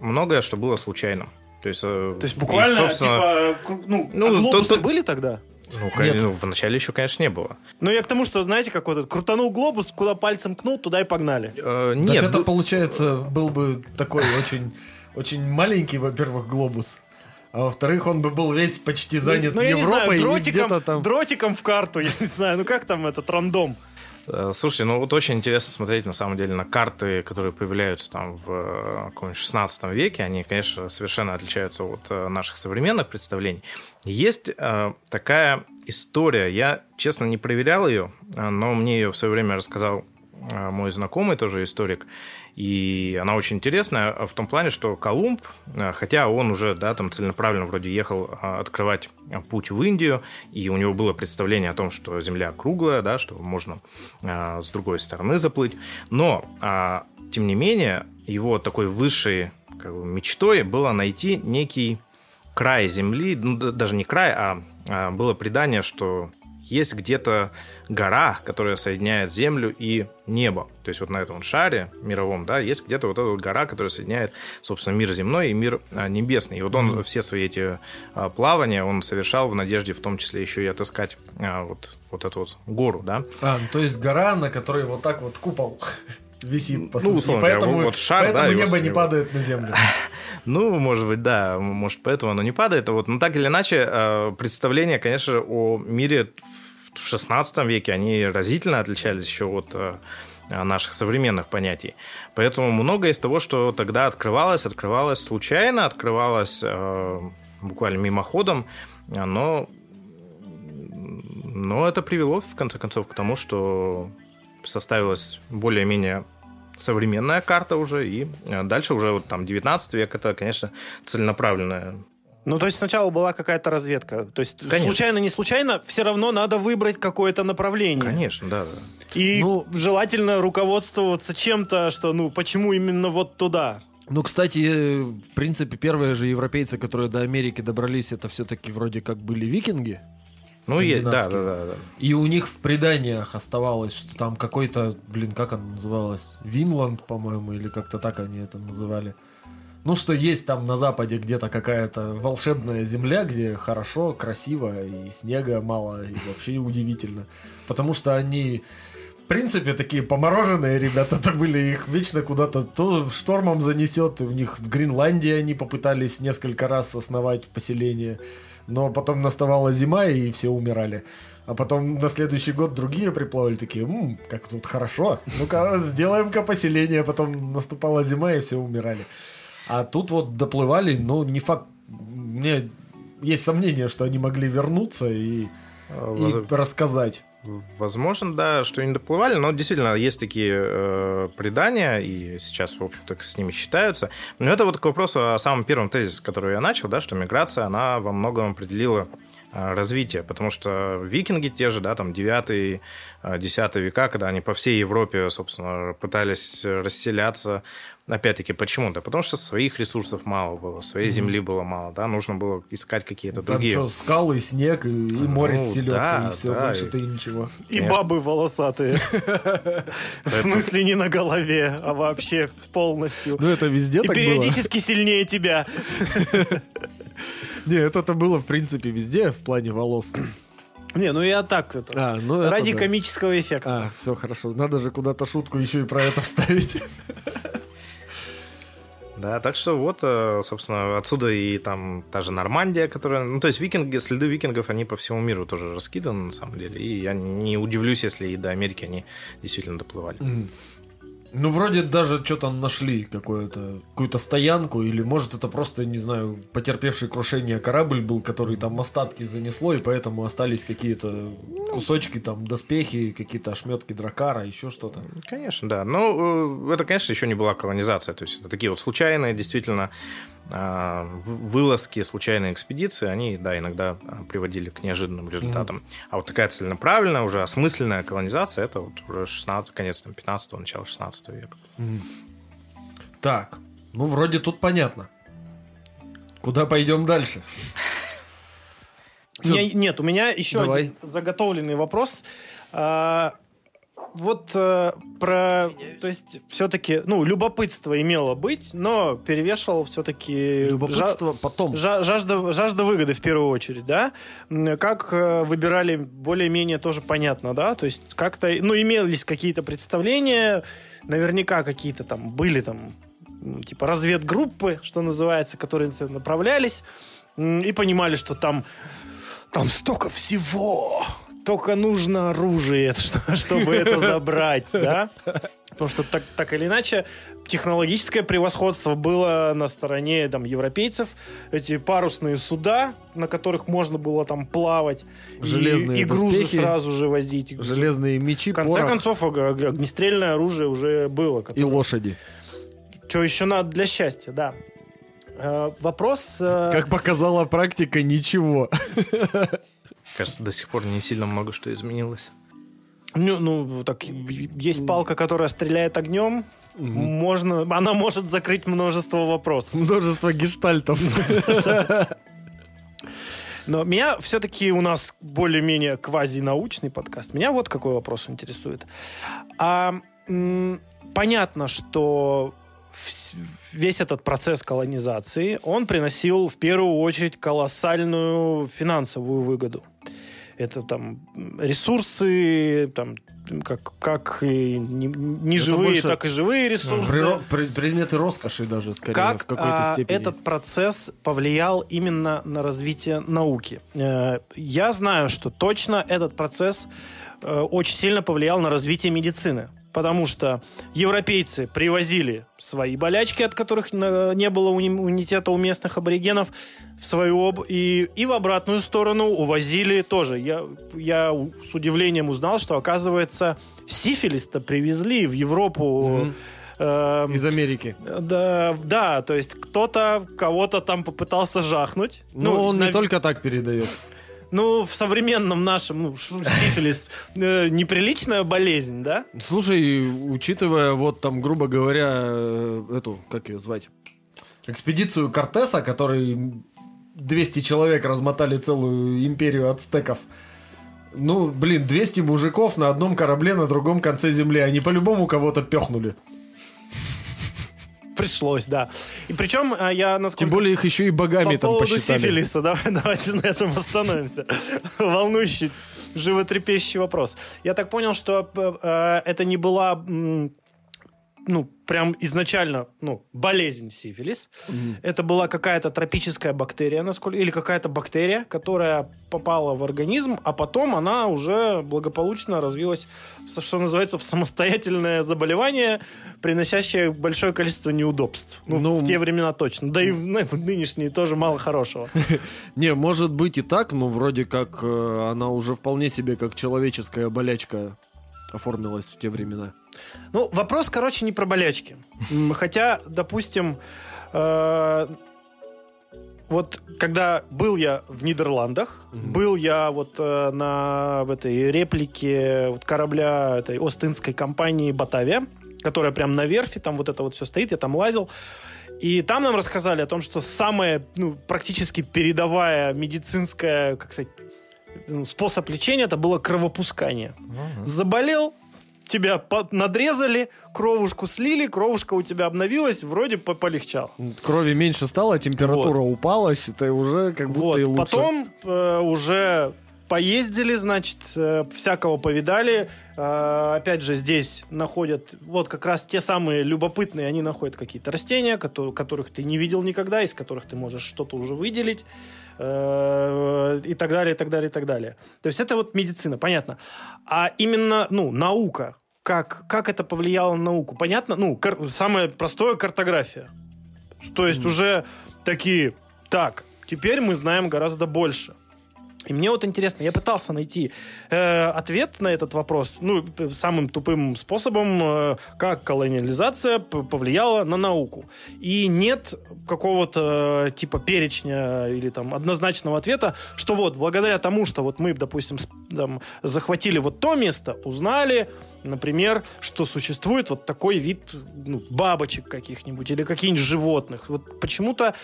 многое, что было случайным. То есть, То есть и, буквально, собственно, типа, ну, ну, а глобусы то- то- были тогда? ну, кон- Нет. ну, вначале еще, конечно, не было. Ну, я к тому, что, знаете, как вот этот, крутанул глобус, куда пальцем кнул, туда и погнали. Э, Так нет, это, бу- получается, был бы такой очень, очень маленький, во-первых, глобус. А во-вторых, он бы был весь почти занят ну, я не знаю, Европой и дротиком, где-то там... дротиком в карту, *laughs* я не знаю, ну как там этот рандом? Э, Слушайте, ну вот очень интересно смотреть на самом деле на карты, которые появляются там в э, каком-нибудь 16 веке. Они, конечно, совершенно отличаются от э, наших современных представлений. Есть э, такая история. Я, честно, не проверял ее, но мне ее в свое время рассказал э, мой знакомый, тоже историк. И она очень интересная в том плане, что Колумб, э, хотя он уже, да, там целенаправленно вроде ехал э, открывать э, путь в Индию, и у него было представление о том, что Земля круглая, да, что можно э, с другой стороны заплыть. Но, а, тем не менее, его такой высшей как бы, мечтой было найти некий край Земли, ну, да- даже не край, а, а было предание, что есть где-то гора, которая соединяет Землю и небо. То есть вот на этом шаре мировом, да, есть где-то вот эта вот гора, которая соединяет, собственно, мир земной и мир а, небесный. И вот он все свои эти а, плавания он совершал в надежде в том числе еще и отыскать а, вот, вот эту вот гору, да. А, то есть гора, на которой вот так вот купол висит, по Ну, условно И поэтому, говоря, вот шар, поэтому да, небо не падает на землю. *laughs* Ну, может быть, да, может, поэтому оно не падает. Вот. Но так или иначе, э, представления, конечно же, о мире в 16 веке, они разительно отличались еще от э, наших современных понятий. Поэтому многое из того, что тогда открывалось, открывалось случайно, открывалось э, буквально мимоходом, но, но это привело, в конце концов, к тому, что составилась более-менее современная карта уже, и э, дальше уже вот там 19 век, это, конечно, целенаправленная. Ну, то есть сначала была какая-то разведка. То есть Конечно. случайно, не случайно, все равно надо выбрать какое-то направление. Конечно, да. да. И Ну- желательно руководствоваться чем-то, что, ну, почему именно вот туда. Ну, кстати, э, в принципе, первые же европейцы, которые до Америки добрались, это все-таки вроде как были викинги. Ну, е- да, да, да, да. И у них в преданиях оставалось, что там какой-то, блин, как оно называлось? Винланд, по-моему, или как-то так они это называли. Ну, что есть там на западе где-то какая-то волшебная земля, где хорошо, красиво, и снега мало, и вообще удивительно. Потому что они, в принципе, такие помороженные ребята-то *laughs* были, их вечно куда-то то штормом занесет, и у них в Гренландии они попытались несколько раз основать поселение, но потом наставала зима, и все умирали. А потом на следующий год другие приплавали такие, «М, как тут хорошо, ну-ка сделаем-ка поселение, потом наступала зима, и все умирали. А тут вот доплывали, но не факт, мне есть сомнение, что они могли вернуться и, и Воз- рассказать. Возможно, да, что не доплывали, но действительно есть такие э, предания, и сейчас, в общем-то, с ними считаются. Но это вот к вопросу о самом первом тезисе, который я начал, да, что миграция, она во многом определила э, развитие, потому что викинги те же, да, там 9 10 века, когда они по всей Европе, собственно, пытались расселяться, опять-таки, почему? Да потому что своих ресурсов мало было, своей земли было мало, да, нужно было искать какие-то Там другие. что, скалы, снег и, и море с Ну, селедкой, да, и все, да, больше-то и- и ничего. И Конечно. бабы волосатые. *laughs* *laughs* В смысле не на голове, а вообще полностью. Ну, это везде И периодически сильнее тебя. *laughs* Не, это-то было, в принципе, везде в плане волос. *clears throat* Не, ну я так это. А, ну это Ради да. комического эффекта. А, все хорошо. Надо же куда-то шутку еще и про это вставить. Да, так что вот, э, собственно, отсюда и там та же Нормандия, которая... Ну, то есть викинги, следы викингов, они по всему миру тоже раскиданы, на самом деле. И я не удивлюсь, если и до Америки они действительно доплывали. Ну, вроде даже что-то нашли какое-то, какую-то стоянку, или может это просто, не знаю, потерпевший крушение корабль был, который там остатки занесло, и поэтому остались какие-то кусочки, там, доспехи, какие-то ошметки дракара, еще что-то. Конечно, да. Но э, это, конечно, еще не была колонизация. То есть это такие вот случайные, действительно, вылазки, случайные экспедиции, они, да, иногда а, приводили к неожиданным результатам. А вот такая целенаправленная, уже осмысленная колонизация, это вот уже 16, конец там, 15 начало 16 века. Так, Ну, вроде тут понятно. Куда пойдем дальше? *laughs* Нет, у меня еще один заготовленный вопрос. Вот э, про, то есть все-таки, ну, любопытство имело быть, но перевешивало все-таки Любопытство потом. жажда, жажда выгоды в первую очередь, да? Как э, выбирали, более-менее тоже понятно, да? То есть как-то, ну, имелись какие-то представления, наверняка какие-то там были там, типа разведгруппы, что называется, которые направлялись и понимали, что там, там столько всего, только нужно оружие, *laughs* что- чтобы это забрать, да? Потому что так, так или иначе технологическое превосходство было на стороне там, европейцев. Эти парусные суда, на которых можно было там плавать. и- Железные и, грузы доспехи. сразу же возить. Железные мечи, В конце порох концов, ог- ог- огнестрельное оружие уже было. и лошади. Что еще надо для счастья, да. Э, вопрос... э, Как показала практика, ничего. *laughs* Кажется, до сих пор не сильно много что изменилось. Ну, ну, так, есть палка, которая стреляет огнем. Можно, она может закрыть множество вопросов. Множество гештальтов. Но меня все-таки у нас более-менее квазинаучный подкаст. Меня вот какой вопрос интересует. А, м, понятно, что весь этот процесс колонизации, он приносил в первую очередь колоссальную финансовую выгоду. Это там ресурсы, там как, как и не, не Это живые, больше так и живые ресурсы. При- Предметы роскоши даже, скорее, Как в какой-то а, степени. этот процесс повлиял именно на развитие науки? Э, Я знаю, что точно этот процесс э, очень сильно повлиял на развитие медицины. Потому что европейцы привозили свои болячки, от которых не было уни- иммунитета у местных аборигенов, в свою об... и, и в обратную сторону увозили тоже. Я, я с удивлением узнал, что, оказывается, сифилис-то привезли в Европу Мгм. эм, Из Америки. да, да, то есть кто-то кого-то там попытался жахнуть. Но он не нав- только так передает. Ну, в современном нашем, ну, сифилис э, неприличная болезнь, да? Слушай, учитывая вот там, грубо говоря, э, эту, как ее звать? Экспедицию Кортеса, который 200 человек размотали целую империю ацтеков. Ну, блин, 200 мужиков на одном корабле на другом конце земли. Они по-любому кого-то пехнули. Пришлось, да. И причем э, я насколько... Тем более их еще и богами по там поводу посчитали. сифилиса, давай, *laughs* давайте на этом остановимся. Волнующий, животрепещущий вопрос. Я так понял, что э, это не была, м, ну, прям изначально, ну, болезнь сифилис. Это была какая-то тропическая бактерия, насколько, или какая-то бактерия, которая попала в организм, а потом она уже благополучно развилась, в, что называется, в самостоятельное заболевание, приносящее большое количество неудобств. Ну, Ну, в те времена точно. Да и в, ну, в нынешние тоже мало хорошего. *laughs* Не, может быть и так, но вроде как э, она уже вполне себе как человеческая болячка оформилась в те времена. Ну, вопрос, короче, не про болячки. Хотя, допустим, э, вот когда был я в Нидерландах, Мгм. был я вот э, на в этой реплике вот корабля этой Остинской компании Батавия, которая прям на верфи, там вот это вот все стоит, я там лазил. И там нам рассказали о том, что самая, ну, практически передовая медицинская, как сказать, ну, способ лечения это было кровопускание. Заболел, тебя надрезали, кровушку слили, кровушка у тебя обновилась, вроде по- полегчало. Крови меньше стало, температура упала, считай, уже как будто Вот. и лучше. Потом э, уже поездили, значит, э, всякого повидали. Э, опять же, здесь находят вот как раз те самые любопытные, они находят какие-то растения, кото- которых ты не видел никогда, из которых ты можешь что-то уже выделить. Э, И так далее, и так далее, и так далее. То есть это вот медицина, понятно. А именно, ну, наука, как, как это повлияло на науку? Понятно? Ну, кар- самое простое картография. То есть уже такие, так, теперь мы знаем гораздо больше. И мне вот интересно, я пытался найти э, ответ на этот вопрос, ну, самым тупым способом, э, как колониализация повлияла на науку. И нет какого-то э, типа перечня или там однозначного ответа, что вот благодаря тому, что вот мы, допустим, там, захватили вот то место, узнали, например, что существует вот такой вид ну, бабочек каких-нибудь или каких-нибудь животных. Вот почему-то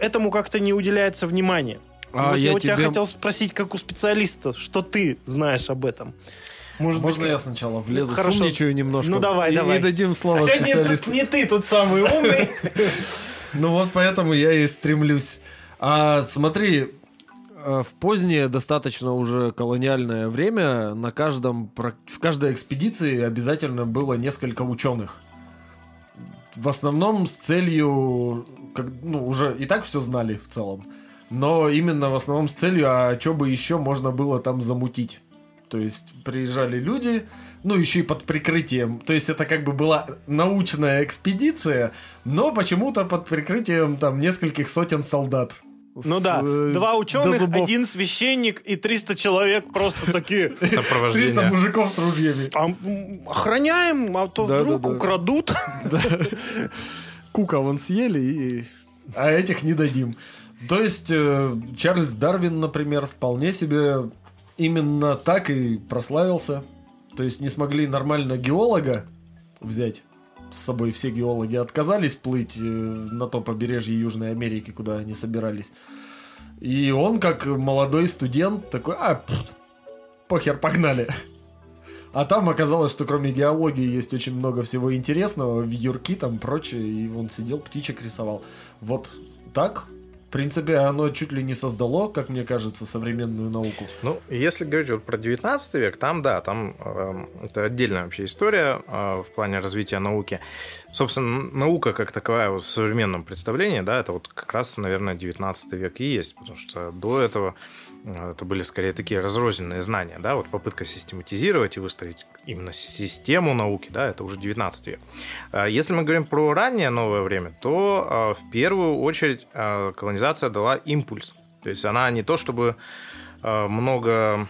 этому как-то не уделяется внимания. А вот я, я у тебя тебе- хотел спросить, как у специалиста, что ты знаешь об этом? Может Можно быть, я сначала влезу, Хорошо. сумничаю немножко? Ну, давай, и, давай. И дадим слово А сегодня тут специалисту. не ты тут самый умный. *laughs* Ну вот поэтому я и стремлюсь. А смотри, э, в позднее достаточно уже колониальное время на каждом в каждой экспедиции обязательно было несколько ученых. В основном с целью, как, ну уже и так все знали в целом, но именно в основном с целью, а что бы еще можно было там замутить. То есть приезжали люди, ну еще и под прикрытием. То есть это как бы была научная экспедиция, но почему-то под прикрытием там нескольких сотен солдат. Ну С, да, э, два ученых, один священник и 300 человек просто такие... 300 *laughs* Сопровождение. мужиков с ружьями. «А, Охраняем, а то *laughs* Да, вдруг да, да. украдут. Кука вон съели, и... а этих не дадим. То есть э, Чарльз Дарвин, например, вполне себе именно так и прославился. То есть не смогли нормально геолога взять с собой. Все геологи отказались плыть э, на то побережье Южной Америки, куда они собирались. И он, как молодой студент, такой, а, пф, похер, погнали. А там оказалось, что кроме геологии есть очень много всего интересного, вьюрки там прочее, и он сидел, птичек рисовал. Вот так, в принципе, оно чуть ли не создало, как мне кажется, современную науку. Ну, если говорить вот про 19 век, там, да, там эм, это отдельная вообще история э, в плане развития науки. Собственно, наука как таковая вот в современном представлении, да, это вот как раз, наверное, 19 век и есть, потому что до этого э, это были скорее такие разрозненные знания, да, вот попытка систематизировать и выстроить именно систему науки, да, это уже 19 век. А Если мы говорим про раннее новое время, то э, в первую очередь э, колонизация дала импульс. То есть она не то чтобы много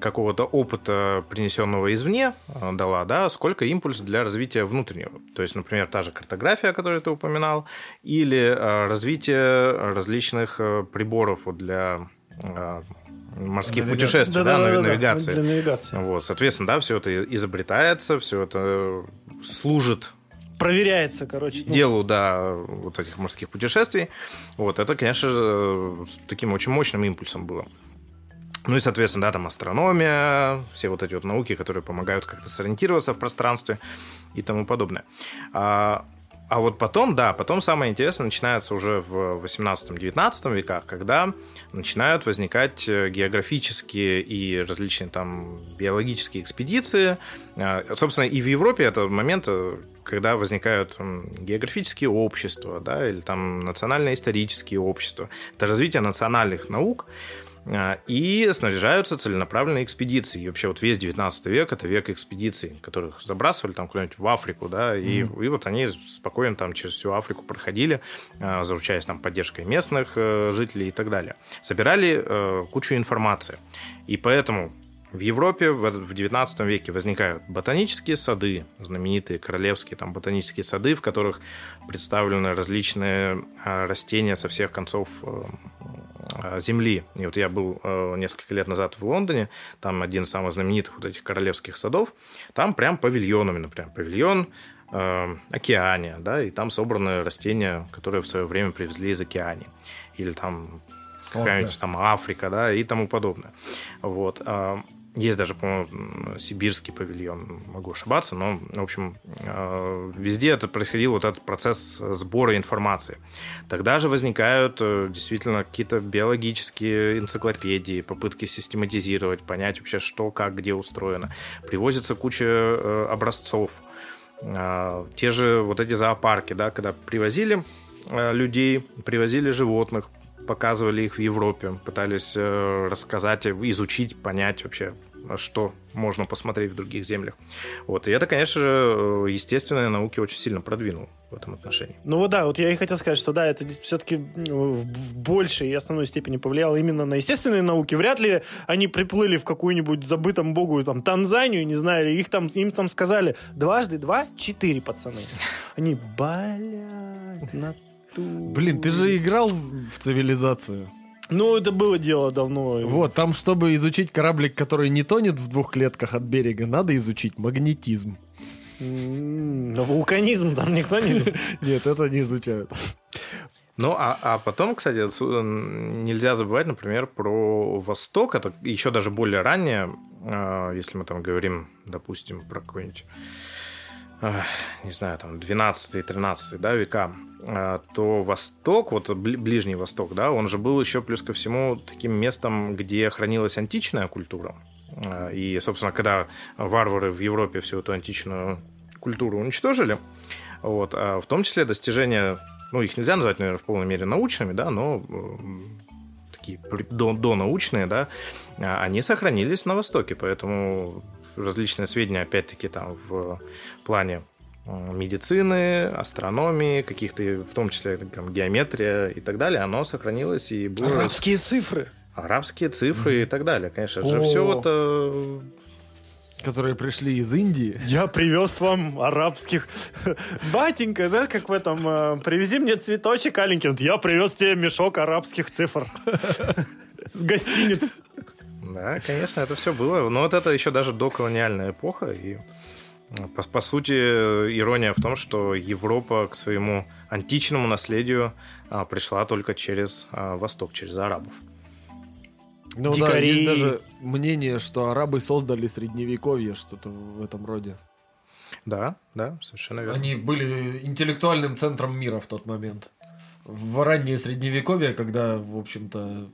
какого-то опыта, принесенного извне, э, дала, да, сколько импульс для развития внутреннего. То есть, например, та же картография, о которой ты упоминал, или э, развитие различных э, приборов для морских Навигации. путешествий, да, нави- Да-да-да-да, навигации. Для навигации. Вот, соответственно, да, все это изобретается, все это служит Проверяется, короче. ну, делу, да, вот этих морских путешествий. Вот, это, конечно, таким очень мощным импульсом было. Ну и, соответственно, да, там астрономия, все вот эти вот науки, которые помогают как-то сориентироваться в пространстве и тому подобное. А, а вот потом, да, потом самое интересное начинается уже в 18-19 веках, когда начинают возникать э, географические и различные там биологические экспедиции. А, Собственно, и в Европе это момент, э, когда возникают географические общества, да, или там национально-исторические общества. Это развитие национальных наук, и снаряжаются целенаправленные экспедиции. И вообще вот весь 19 век это век экспедиций, которых забрасывали там куда-нибудь в Африку, да, и, и вот они спокойно там через всю Африку проходили, а, заручаясь там поддержкой местных э, жителей и так далее. Собирали э, кучу информации. И поэтому в Европе в в 19 веке возникают ботанические сады, знаменитые королевские там ботанические сады, в которых представлены различные а, растения со всех концов э, а, земли. И вот я был э, несколько лет назад в Лондоне, там один из самых знаменитых вот этих королевских садов, там прям павильонами, например, павильон э, Океания, да, и там собраны растения, которые в свое время привезли из Океании. Или там какая-нибудь там Африка, да, и тому подобное. Вот. Есть даже, по-моему, сибирский павильон, могу ошибаться, но, в общем, э, везде это происходил вот этот процесс сбора информации. Тогда же возникают э, действительно какие-то биологические энциклопедии, попытки систематизировать, понять вообще, что, как, где устроено. Привозится куча э, образцов. Те же вот эти зоопарки, да, когда привозили людей, привозили животных, показывали их в Европе, пытались рассказать, изучить, понять вообще, что можно посмотреть в других землях. Вот. И это, конечно же, э, естественные науки очень сильно продвинул в этом отношении. Ну вот да, вот я и хотел сказать, что да, это все-таки в, в большей и основной степени повлияло именно на естественные науки. Вряд ли они приплыли в какую-нибудь забытом богу там Танзанию, не знаю, их там им там сказали дважды два четыре пацаны. Они блядь, на ту. Блин, ты же играл в цивилизацию. Ну, это было дело давно. Вот, там, чтобы изучить кораблик, который не тонет в двух клетках от берега, надо изучить магнетизм. М, Но вулканизм там никто не... *laughs* Нет, это не изучают. Ну, а, а потом, кстати, нельзя забывать, например, про Восток. Это еще даже более ранее, а, если мы там говорим, допустим, про какой-нибудь, а, не знаю, там, 12-13 да, века, а, то Восток, вот бли- Ближний Восток, да, он же был еще плюс ко всему таким местом, где хранилась античная культура. А, И, собственно, когда варвары в Европе всю эту античную культуру уничтожили, вот, а в том числе достижения, ну, их нельзя назвать, наверное, в полной мере научными, да, но такие до, донаучные, да, а, они сохранились на Востоке, поэтому различные сведения, опять-таки, там в плане медицины, астрономии, каких-то, в том числе там, геометрия и так далее, оно сохранилось и было... Арабские цифры. Арабские цифры и так далее, конечно же. Все вот... э, Которые пришли из Индии. Я привез вам арабских. *laughs* Батенька, да, как в этом, э, привези мне цветочек аленький. Вот Я привез тебе мешок арабских цифр. *laughs* С гостиниц. Да, конечно, это все было. Но вот это еще даже доколониальная эпоха. И, э, по, по сути, ирония в том, что Европа к своему античному наследию а, пришла только через а, Восток, через арабов. Ну Дикари. да, есть даже мнение, что арабы создали средневековье, что-то в этом роде. Да, да, совершенно верно. Они были интеллектуальным центром мира в тот момент. В раннее средневековье, когда, в общем-то,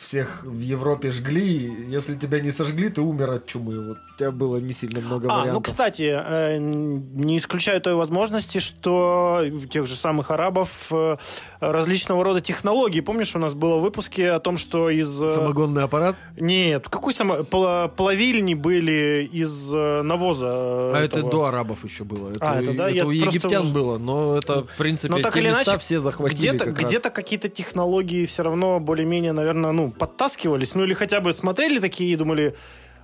всех в Европе жгли, если тебя не сожгли, ты умер от чумы. Вот у тебя было не сильно много А, вариантов. ну, кстати, э, не исключаю той возможности, что у тех же самых арабов э, различного рода технологии. Помнишь, у нас было в выпуске о том, что из... э, Самогонный аппарат? Нет, какой само... пла- плавильни были из навоза. А это этого. до арабов еще было. Это, А, это да? Я у просто египтян уже- было, но это, в принципе, Но так или иначе, все захватили где-то, где-то какие-то технологии все равно более-менее, наверное, ну, подтаскивались. Ну, или хотя бы смотрели такие и думали,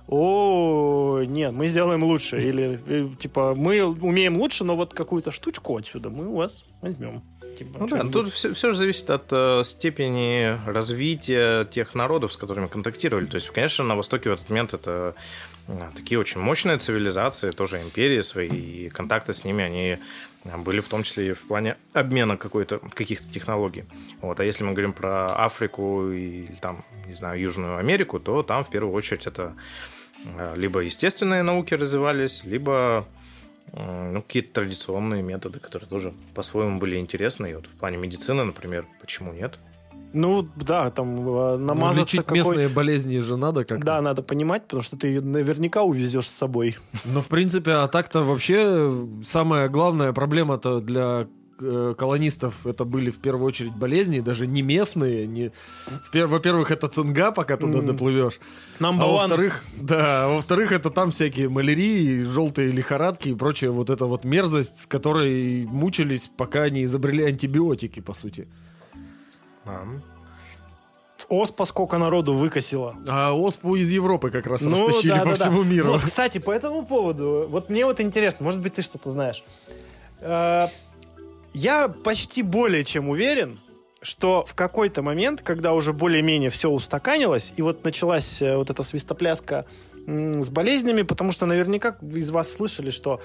о, нет, мы сделаем лучше. Или, э, типа, мы умеем лучше, но вот какую-то штучку отсюда мы у вас возьмем. Типа, Ну да, тут все, же зависит от э, степени развития тех народов, с которыми контактировали. То есть, конечно, на Востоке в этот момент это такие очень мощные цивилизации, тоже империи свои, и контакты с ними, они э, были в том числе и в плане обмена какой-то, каких-то технологий. Вот. А если мы говорим про Африку и там, не знаю, Южную Америку, то там в первую очередь это э, либо естественные науки развивались, либо ну, какие-то традиционные методы, которые тоже по-своему были интересны. И вот в плане медицины, например, почему нет? Ну, да, там э, Ну, намазаться лечить какой... местные болезни же надо как-то. Да, надо понимать, потому что ты ее наверняка увезешь с собой. Ну, в принципе, а так-то вообще э, самая главная проблема-то для э, колонистов это были в первую очередь болезни, даже не местные. Не... Во-первых, это цинга, пока туда М. доплывешь. Number А во-вторых, да, а во-вторых, это там всякие малярии, желтые лихорадки и прочая вот эта вот мерзость, с которой мучились, пока не изобрели антибиотики, по сути. А, Оспа сколько народу выкосила. А оспу из Европы как раз Ну, растащили да, по да, да. всему миру. Вот, кстати, по этому поводу, вот мне вот интересно, может быть, ты что-то знаешь. Э, Я почти более чем уверен, что в какой-то момент, когда уже более-менее все устаканилось, и вот началась э, вот эта свистопляска с болезнями, потому что наверняка из вас слышали, что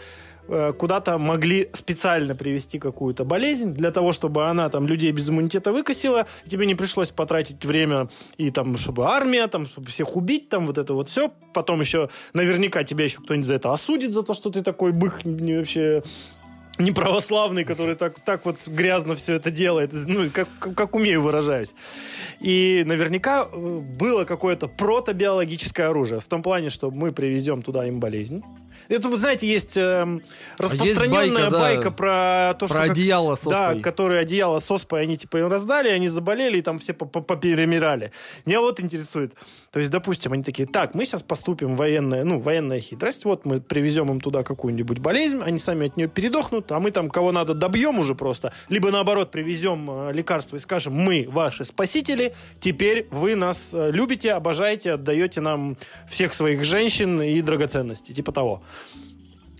куда-то могли специально привести какую-то болезнь для того, чтобы она там людей без иммунитета выкосила, тебе не пришлось потратить время и там, чтобы армия, там, чтобы всех убить, там, вот это вот все. Потом еще наверняка тебя еще кто-нибудь за это осудит, за то, что ты такой бых не вообще неправославный, который так, так вот грязно все это делает, ну, как, как, как умею выражаюсь. И наверняка э, было какое-то протобиологическое оружие, в том плане, что мы привезем туда им болезнь. Это, вы знаете, есть эм, распространенная байка, да, байка про то, что... Про как- одеяло с да, которые одеяло с оспой, они типа им раздали, они заболели, и там все по- по- поперемирали. Меня вот интересует. То есть, допустим, они такие, так, мы сейчас поступим военная, ну, военная хитрость, вот мы привезем им туда какую-нибудь болезнь, они сами от нее передохнут, а мы там кого надо добьем уже просто, либо наоборот привезем э, лекарства и скажем, мы ваши спасители, теперь вы нас э, любите, обожаете, отдаете нам всех своих женщин и драгоценностей, типа того.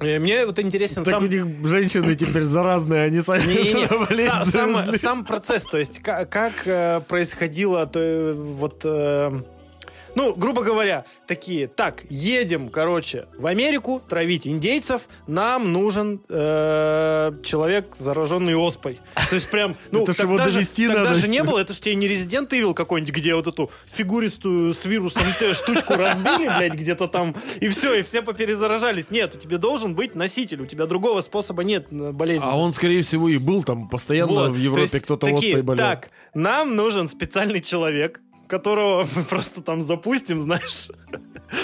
Э, Мне вот интересен Так сам... у них женщины теперь заразные, они сами на болезнь са- сам, сам процесс, то есть ка- как, э, происходило, то, э, вот, ну, грубо говоря, такие, так, едем, короче, в Америку травить индейцев, нам нужен э, человек, зараженный оспой. То есть прям, *laughs* ну, Это его же, тогда надо же не было, это ж тебе не Resident Evil какой-нибудь, где вот эту фигуристую с вирусом Т штучку разбили, блядь, где-то там, и все, и все поперезаражались. Нет, у тебя должен быть носитель, у тебя другого способа нет э, болезни. А он, скорее всего, и был там постоянно Вот, в Европе, кто-то оспой болел. Так, нам нужен специальный человек, которого *laughs* мы просто там запустим, знаешь,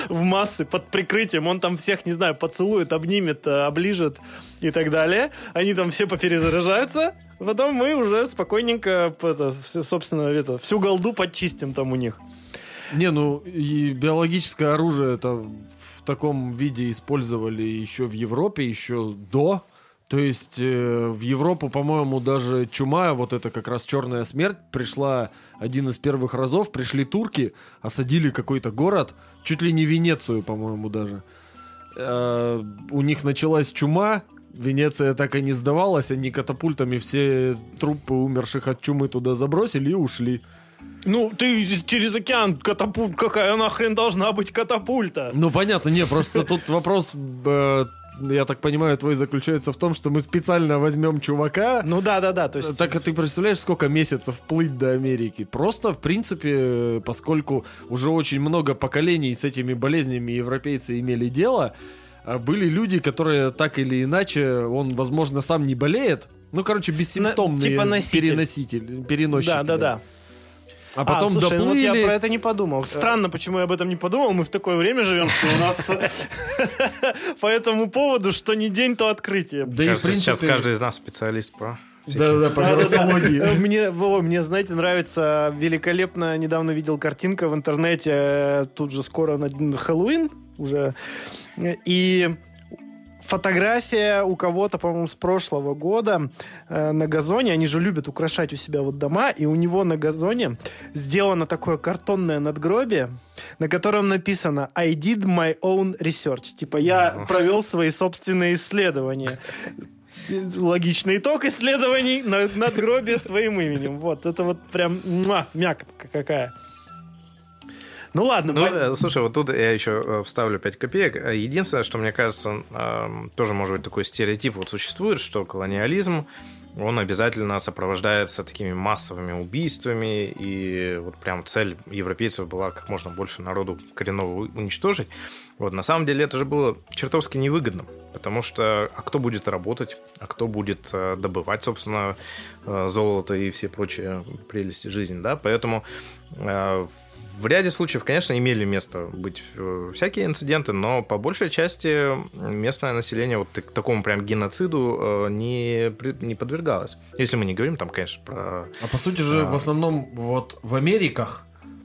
в массы под прикрытием. Он там всех, не знаю, поцелует, обнимет, э, оближет и так далее. Они там все поперезаряжаются. Потом мы уже спокойненько, это, собственно, это, всю голду подчистим там у них. Не, ну и биологическое оружие это в таком виде использовали еще в Европе, еще до. То есть э, в Европу, по-моему, даже чума, вот это как раз черная смерть, пришла один из первых разов, пришли турки, осадили какой-то город, чуть ли не Венецию, по-моему, даже. Э, у них началась чума, Венеция так и не сдавалась, они катапультами все трупы умерших от чумы туда забросили и ушли. Ну, ты через океан катапульт, какая нахрен должна быть катапульта? Ну, понятно, не, просто тут вопрос, э, я так понимаю, твой заключается в том, что мы специально возьмем чувака. Ну да, да, да. То есть Так, а ты представляешь, сколько месяцев плыть до Америки? Просто, в принципе, поскольку уже очень много поколений с этими болезнями европейцы имели дело, а были люди, которые так или иначе, он, возможно, сам не болеет, ну, короче, бессимптомные типа носитель. переноситель, переносчики. Да, да, да. А потом слушай, ну вот доплыли... я про это не подумал. Странно, почему я об этом не подумал. Мы в такое время живем, что у нас *laughs* по этому поводу, что не день, то открытие. Да и, сейчас каждый из нас специалист по Да-да-да, по вирусологии. *laughs* Мне, Вова, мне, знаете, нравится великолепно. Недавно видел картинка в интернете. э, Тут же скоро на Хэллоуин уже. И фотография у кого-то, по-моему, с прошлого года э, на газоне. Они же любят украшать у себя вот дома. И у него на газоне сделано такое картонное надгробие, на котором написано «I did my own research». Типа я провел свои собственные исследования. Логичный итог исследований на надгробие с твоим именем. Вот, это вот прям мякотка какая. Ну ладно, Ну, по- э, слушай, вот тут я еще э, вставлю 5 копеек. Э, Единственное, что мне кажется, эм, тоже может быть такой стереотип вот существует, что колониализм, он обязательно сопровождается такими массовыми убийствами, и вот прям цель европейцев была как можно больше народу коренного уничтожить. Вот, на самом деле это же было чертовски невыгодно, потому что а кто будет работать, а кто будет добывать, собственно, золото и все прочие прелести жизни, да, поэтому в ряде случаев, конечно, имели место быть э, всякие инциденты, но по большей части местное население вот к такому прям геноциду э, не, не подвергалось. Если мы не говорим там, конечно, про... А по сути же, А. в основном вот в Америках,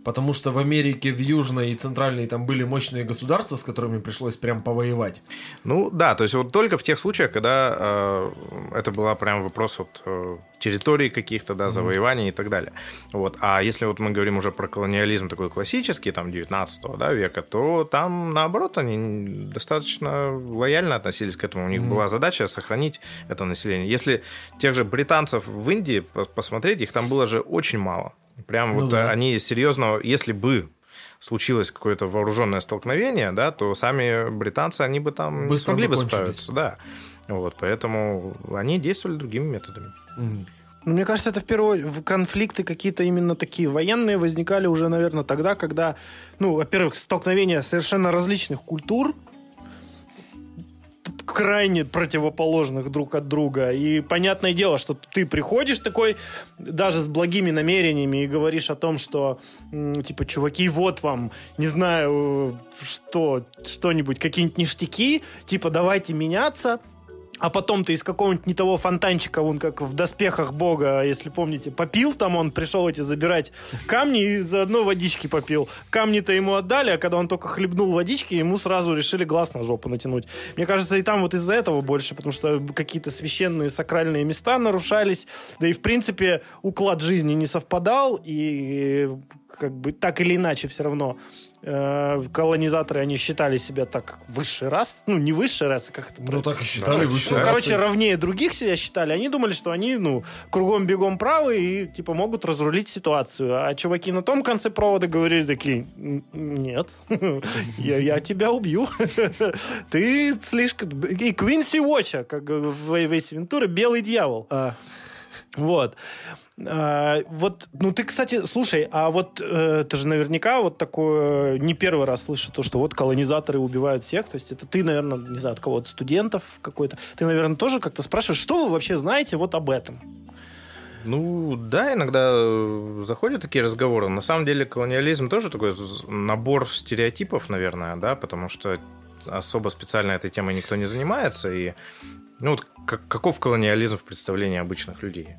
потому что в Америке, в Южной и Центральной там были мощные государства, с которыми пришлось прям повоевать. Ну да, то есть вот только в тех случаях, когда э, это была прям вопрос вот э, территорий каких-то, да, завоеваний и так далее. Вот. А если вот мы говорим уже про колониализм такой классический, там, 19 да, века, то там, наоборот, они достаточно лояльно относились к этому. У них была задача сохранить это население. Если тех же британцев в Индии по- посмотреть, их там было же очень мало. Прям Ну вот да. э, они серьезно, если бы случилось какое-то вооруженное столкновение, да, то сами британцы, они бы там не Быстро смогли бы справиться. Да. Вот, поэтому они действовали другими методами. Ну, Мне кажется, это в первую очередь в конфликты какие-то именно такие военные возникали уже, наверное, тогда, когда, ну, во-первых, столкновения совершенно различных культур, крайне противоположных друг от друга. И понятное дело, что ты приходишь такой, даже с благими намерениями, и говоришь о том, что, типа, чуваки, вот вам, не знаю, что, что-нибудь, какие-нибудь ништяки, типа, давайте меняться, а потом ты из какого-нибудь не того фонтанчика, вон как в доспехах бога, если помните, попил там, он пришел эти забирать камни и заодно водички попил. Камни-то ему отдали, а когда он только хлебнул водички, ему сразу решили глаз на жопу натянуть. Мне кажется, и там вот из-за этого больше, потому что какие-то священные сакральные места нарушались, да и в принципе уклад жизни не совпадал, и как бы так или иначе все равно колонизаторы, они считали себя так высший рас, ну, не высший рас, а как это Ну так и считали Да, выше. Ну, короче, расы. ровнее других себя считали. Они думали, что они, ну, кругом-бегом правы и, типа, могут разрулить ситуацию. А чуваки на том конце провода говорили такие, «Н- нет, *laughs* я, я тебя убью. *laughs* Ты слишком... И Квинси Уотча, как в Вейсе Вентуре, белый дьявол. А, Вот. А, вот, ну ты, кстати, слушай, а вот э, ты же наверняка вот такое не первый раз слышишь то, что вот колонизаторы убивают всех. То есть это ты, наверное, не знаю, от кого-то студентов какой-то. Ты, наверное, тоже как-то спрашиваешь, что вы вообще знаете вот об этом? Ну, да, иногда э, заходят такие разговоры. На самом деле колониализм тоже такой набор стереотипов, наверное, да, потому что особо специально этой темой никто не занимается. И, ну, вот как- каков колониализм в представлении обычных людей?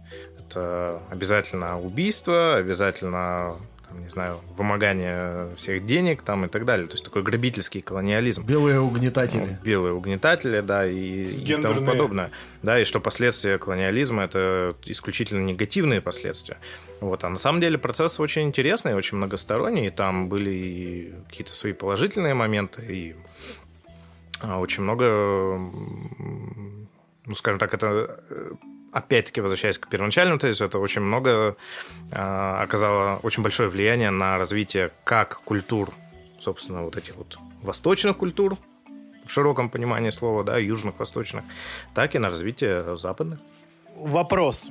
Это обязательно убийство, обязательно, там, не знаю, вымогание всех денег там и так далее. То есть такой грабительский колониализм. Белые Ну, угнетатели. белые угнетатели, да, и, и тому подобное. Да, и что последствия колониализма это исключительно негативные последствия. Вот, а на самом деле процесс очень интересный, очень многосторонний, и там были и какие-то свои положительные моменты, и а, очень много, ну, скажем так, это э, опять-таки, возвращаясь к первоначальному тезису, это очень много а, оказало очень большое влияние на развитие как культур, собственно, вот этих вот восточных культур, в широком понимании слова, да, южных, восточных, так и на развитие западных. Вопрос.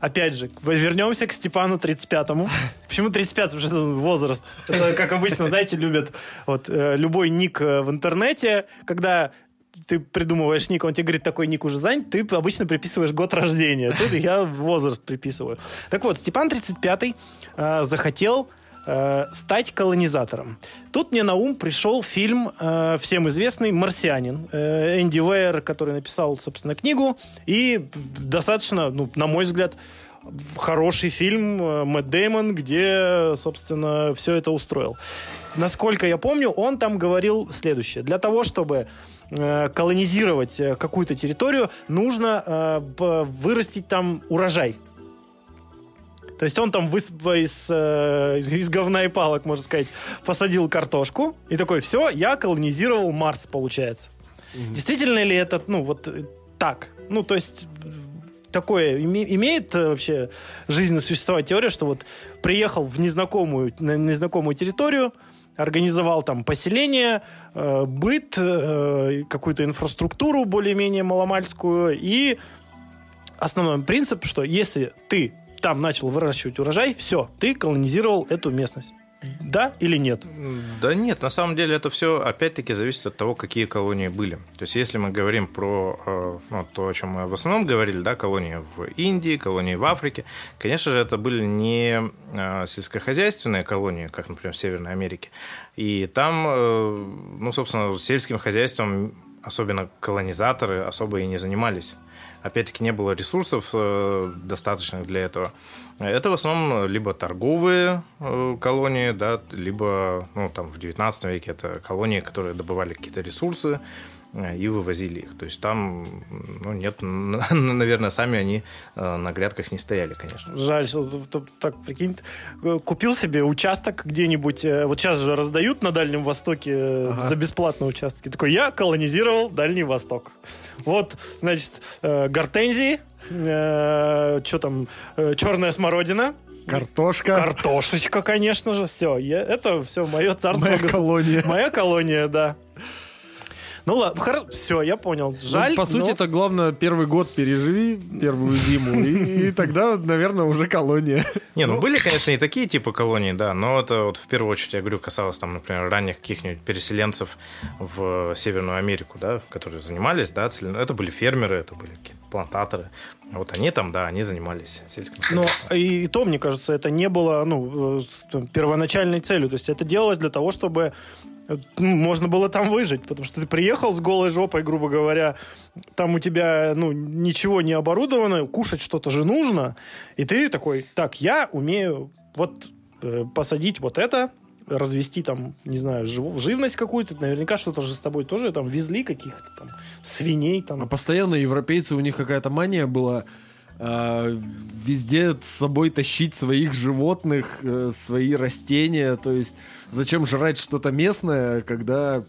Опять же, вернемся к Степану 35-му. Почему 35 уже возраст? Это, как обычно, знаете, любят вот э, любой ник э, в интернете, когда ты придумываешь ник, он тебе говорит, такой ник уже занят, ты обычно приписываешь год рождения. Тут я возраст приписываю. Так вот, Степан 35-й э, захотел э, стать колонизатором. Тут мне на ум пришел фильм э, всем известный «Марсианин». Э, Энди Вейер, который написал, собственно, книгу. И достаточно, ну, на мой взгляд, хороший фильм э, Мэтт Деймон, где, собственно, все это устроил. Насколько я помню, он там говорил следующее. Для того, чтобы колонизировать э, какую-то территорию, нужно э, вырастить там урожай. То есть он там выс- из, э, из говна и палок, можно сказать, посадил картошку и такой, все, я колонизировал Марс, получается. Действительно ли это, ну, вот э, так? Ну, то есть э, такое име- имеет э, вообще жизненно существовать теория, что вот приехал в незнакомую, на незнакомую территорию, организовал там поселение, э, быт, э, какую-то инфраструктуру более-менее маломальскую и основной принцип, что если ты там начал выращивать урожай, все, ты колонизировал эту местность. Да или нет? Да нет, на самом деле это все опять-таки зависит от того, какие колонии были. То есть если мы говорим про э, ну, то, о чем мы в основном говорили, да, колонии в Индии, колонии в Африке, конечно же, это были не э, сельскохозяйственные колонии, как, например, в Северной Америке. И там, э, ну, собственно, сельским хозяйством особенно колонизаторы особо и не занимались. Опять-таки не было ресурсов э, достаточных для этого. Это в основном либо торговые э, колонии, да, либо ну, там, в 19 веке это колонии, которые добывали какие-то ресурсы и вывозили их. То есть там, ну, нет, *laughs* наверное, сами они э, на грядках не стояли, конечно. Жаль, что так, прикинь, э, купил себе участок где-нибудь, э, вот сейчас же раздают на Дальнем Востоке Ага. за бесплатные участки. Такой, я колонизировал Дальний Восток. Вот, значит, гортензии, что там, черная смородина, Картошка. картошечка, конечно же, все. Это все мое царство. Моя гос- колония. Моя колония, да. Ну ладно, все, я понял. Жаль. Ну, по сути, но- это главное, первый год переживи, первую зиму, и, и тогда, наверное, уже колония. Не, ну были, конечно, и такие типы колоний, да, но это вот в первую очередь, я говорю, касалось там, например, ранних каких-нибудь переселенцев в Северную Америку, да, которые занимались, да, целен- это были фермеры, это были какие-то плантаторы. Вот они там, да, они занимались сельским Но хозяйством. и, и то, мне кажется, это не было ну, э, первоначальной целью. То есть это делалось для того, чтобы ну, можно было там выжить. Потому что ты приехал с голой жопой, грубо говоря, там у тебя ну, ничего не оборудовано, кушать что-то же нужно. И ты такой, так, я умею вот э, посадить вот это, развести там, не знаю, жив- живность какую-то. Наверняка что-то же с тобой тоже там везли, каких-то там свиней А там. постоянно европейцы, у них какая-то мания была а, везде с собой тащить своих животных, э, свои растения. То есть зачем жрать что-то местное, когда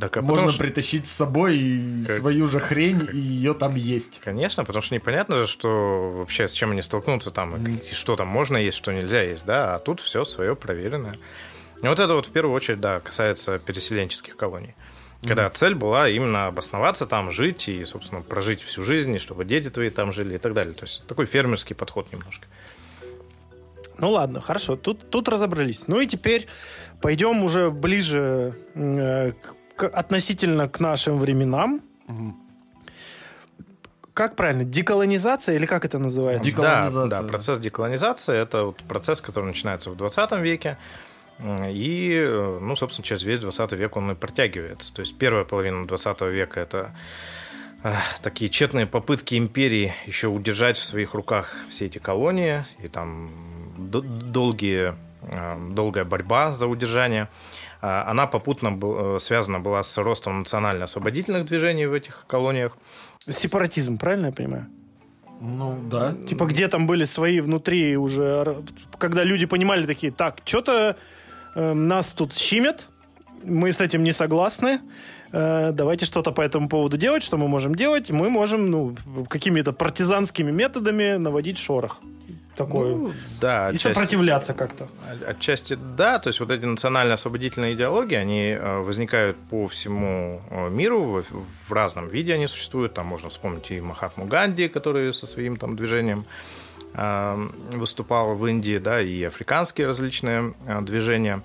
Так, а можно потому что- притащить с собой Как- свою же хрень и ее там есть. Конечно, потому что непонятно же, что вообще с чем они столкнутся там, и, и что там можно есть, что нельзя есть, да, а тут все свое проверенное. И вот это вот в первую очередь, да, касается переселенческих колоний. Когда цель была именно обосноваться там, жить и, собственно, прожить всю жизнь, и чтобы дети твои там жили и так далее. То есть такой фермерский подход немножко. Ну ладно, хорошо, тут, тут разобрались. Ну и теперь пойдем уже ближе э, к- относительно к нашим временам. Как правильно, деколонизация или как это называется? Дек- Деколонизация. Да, да, процесс деколонизации – это вот процесс, который начинается в 20 веке, и, э, ну, собственно, через весь 20 век он и протягивается. То есть первая половина 20 века – это э, такие тщетные попытки империи еще удержать в своих руках все эти колонии, и там долгие, э, долгая борьба за удержание. А Она попутно связана была с ростом национально-освободительных движений в этих колониях. Сепаратизм, правильно я понимаю? Ну, да. Типа, где там были свои внутри уже, когда люди понимали такие, так, что-то нас тут щимят, мы с этим не согласны, э, давайте что-то по этому поводу делать, что мы можем делать, мы можем, ну, какими-то партизанскими методами наводить шорох. Такое. Ну, да, и отчасти- сопротивляться как-то. Отчасти да, то есть вот эти национально-освободительные идеологии, они э, возникают по всему э, миру, в, в разном виде они существуют. Там можно вспомнить и Махатму Ганди, который со своим там движением э, выступал в Индии, да, и африканские различные э, движения.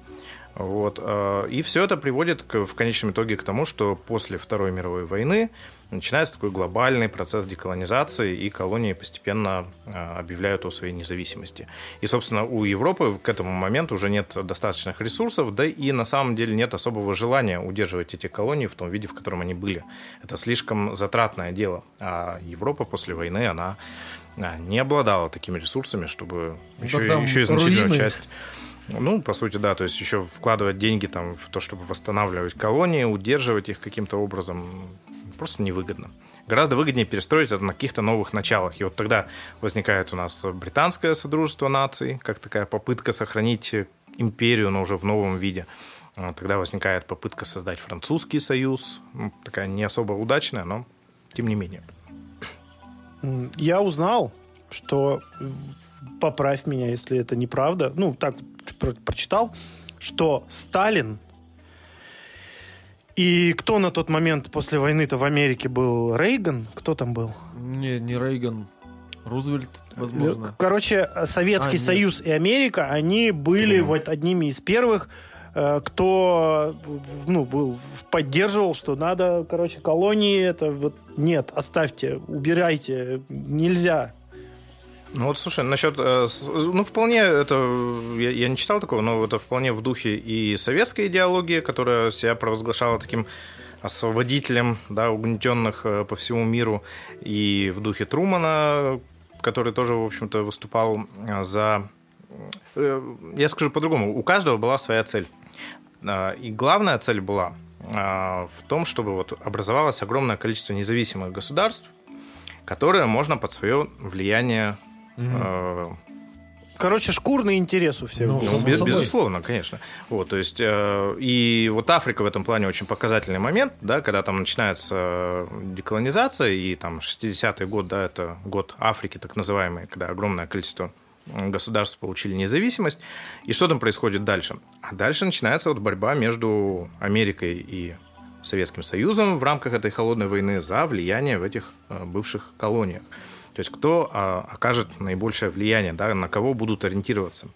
Вот. э, И все это приводит к- в конечном итоге к тому, что после Второй мировой войны начинается такой глобальный процесс деколонизации, и колонии постепенно э, объявляют о своей независимости. И, собственно, у Европы к этому моменту уже нет достаточных ресурсов, да и на самом деле нет особого желания удерживать эти колонии в том виде, в котором они были. Это слишком затратное дело. А Европа после войны, она а, не обладала такими ресурсами, чтобы еще, еще и значительную руины. часть ну, по сути, да, то есть еще вкладывать деньги там в то, чтобы восстанавливать колонии, удерживать их каким-то образом, просто невыгодно. Гораздо выгоднее перестроить это на каких-то новых началах. И вот тогда возникает у нас британское содружество наций, как такая попытка сохранить империю, но уже в новом виде. А Тогда возникает попытка создать французский союз, такая не особо удачная, но тем не менее. Я узнал, что, поправь меня, если это неправда, ну, так про- прочитал, что Сталин и кто на тот момент после войны-то в Америке был? Рейган? Кто там был? Не, не Рейган. Рузвельт, возможно. Короче, Советский А, нет. Союз и Америка, они были Мгм. вот одними из первых, э, кто ну, был, поддерживал, что надо, короче, колонии, это вот нет, оставьте, убирайте, нельзя. Ну вот, слушай, насчет... э, Ну, вполне это... Я, я не читал такого, но это вполне в духе и советской идеологии, которая себя провозглашала таким освободителем, да, угнетенных э, по всему миру, и в духе Трумана, который тоже, в общем-то, выступал э, за... Я скажу по-другому. У каждого была своя цель. И главная цель была в том, чтобы вот образовалось огромное количество независимых государств, которые можно под свое влияние э, Короче, шкурный интерес у всех. Ну, ну, без- собой. безусловно, конечно. Вот, то есть, э, и вот Африка в этом плане очень показательный момент, да, когда там начинается э, деколонизация, и там 60-й год, да, это год Африки, так называемый, когда огромное количество государств получили независимость. И что там происходит дальше? А дальше начинается вот борьба между Америкой и Советским Союзом в рамках этой холодной войны за влияние в этих э, бывших колониях. То есть кто а, окажет наибольшее влияние, да, на кого будут ориентироваться.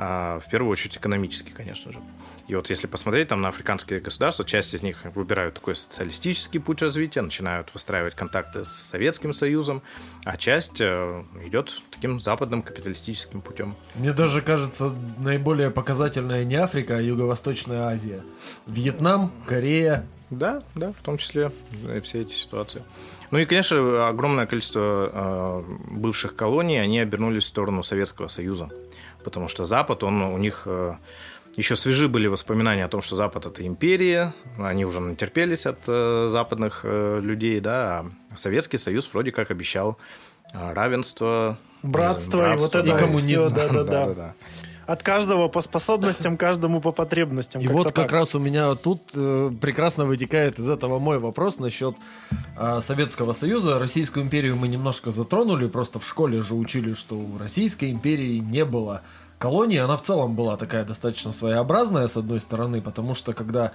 А, в первую очередь экономически, конечно же. И вот если посмотреть там на африканские государства, часть из них выбирают такой социалистический путь развития, начинают выстраивать контакты с Советским Союзом, а часть э, идет таким западным капиталистическим путем. Мне даже кажется, наиболее показательная не Африка, а Юго-Восточная Азия. Вьетнам, Корея. Да, да, в том числе э, все эти ситуации. Ну и, конечно, огромное количество э, бывших колоний, они обернулись в сторону Советского Союза. Потому что Запад, он у них э, еще свежи были воспоминания о том, что Запад это империя, они уже натерпелись от э, западных э, людей, да, а Советский Союз вроде как обещал А, Равенство, Братство, и вот братство, это и коммунизм. всё, да-да-да. Да-да-да. От каждого по способностям, каждому по потребностям. И вот как раз у меня тут э, прекрасно вытекает из этого мой вопрос насчет э, Советского Союза. Российскую империю мы немножко затронули, просто в школе же учили, что у Российской империи не было колонии. Она в целом была такая достаточно своеобразная, с одной стороны, потому что когда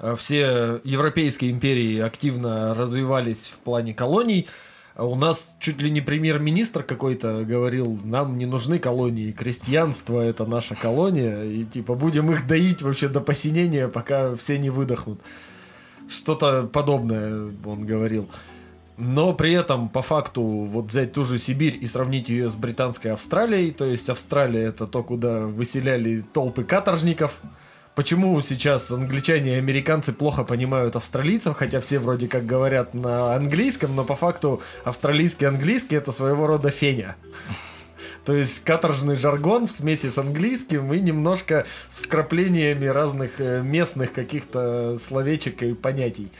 э, все европейские империи активно развивались в плане колоний, у нас чуть ли не премьер-министр какой-то говорил, нам не нужны колонии, крестьянство это наша колония, и типа будем их доить вообще до посинения, пока все не выдохнут. Что-то подобное он говорил. Но при этом, по факту, вот взять ту же Сибирь и сравнить ее с британской Австралией, то есть Австралия это то, куда выселяли толпы каторжников, Почему сейчас англичане и американцы плохо понимают австралийцев, хотя все вроде как говорят на английском, но по факту австралийский английский это своего рода феня. То есть каторжный жаргон в смеси с английским и немножко с вкраплениями разных э, местных каких-то словечек и понятий.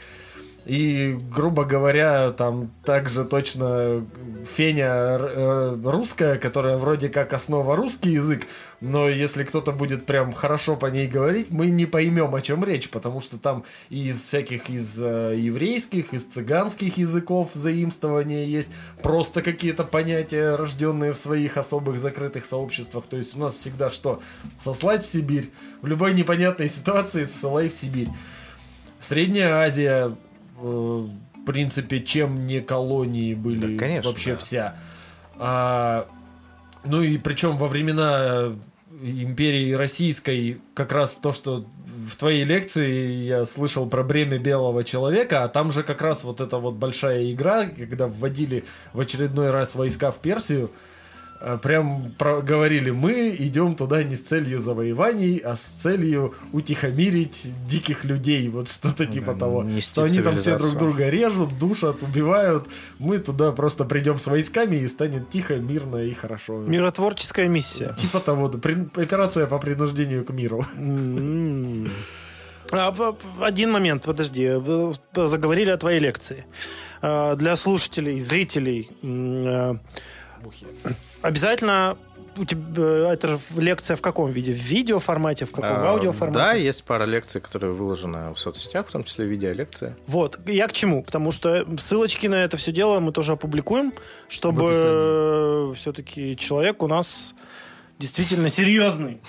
И, грубо говоря, там также точно феня э, русская, которая вроде как основа русский язык, но если кто-то будет прям хорошо по ней говорить, мы не поймем, о чем речь, потому что там и из всяких из э, еврейских, из цыганских языков заимствования есть, просто какие-то понятия, рожденные в своих особых закрытых сообществах. То есть у нас всегда что? Сослать в Сибирь. В любой непонятной ситуации ссылай в Сибирь. Средняя Азия, в принципе, чем не колонии были Да, конечно, вообще да. вся. А, ну и причем во времена империи российской как раз то, что в твоей лекции я слышал про бремя белого человека, а там же как раз вот эта вот большая игра, когда вводили в очередной раз войска в Персию, прям про- говорили, мы идем туда не с целью завоеваний, а с целью утихомирить диких людей, вот что-то типа того. нести Что они там все друг друга режут, душат, убивают. Мы туда просто придем с войсками и станет тихо, мирно и хорошо. Миротворческая миссия. Типа того, да, при- операция по принуждению к миру. М. А, Один момент, подожди. Заговорили о твоей лекции. А, Для слушателей, зрителей. Э, Обязательно у тебя это же лекция в каком виде? В видеоформате, в каком? В А, аудиоформате? Да, есть пара лекций, которые выложены в соцсетях, в том числе видеолекции. Вот, я к чему? Потому что ссылочки на это все дело мы тоже опубликуем, В чтобы все-таки человек у нас действительно серьезный.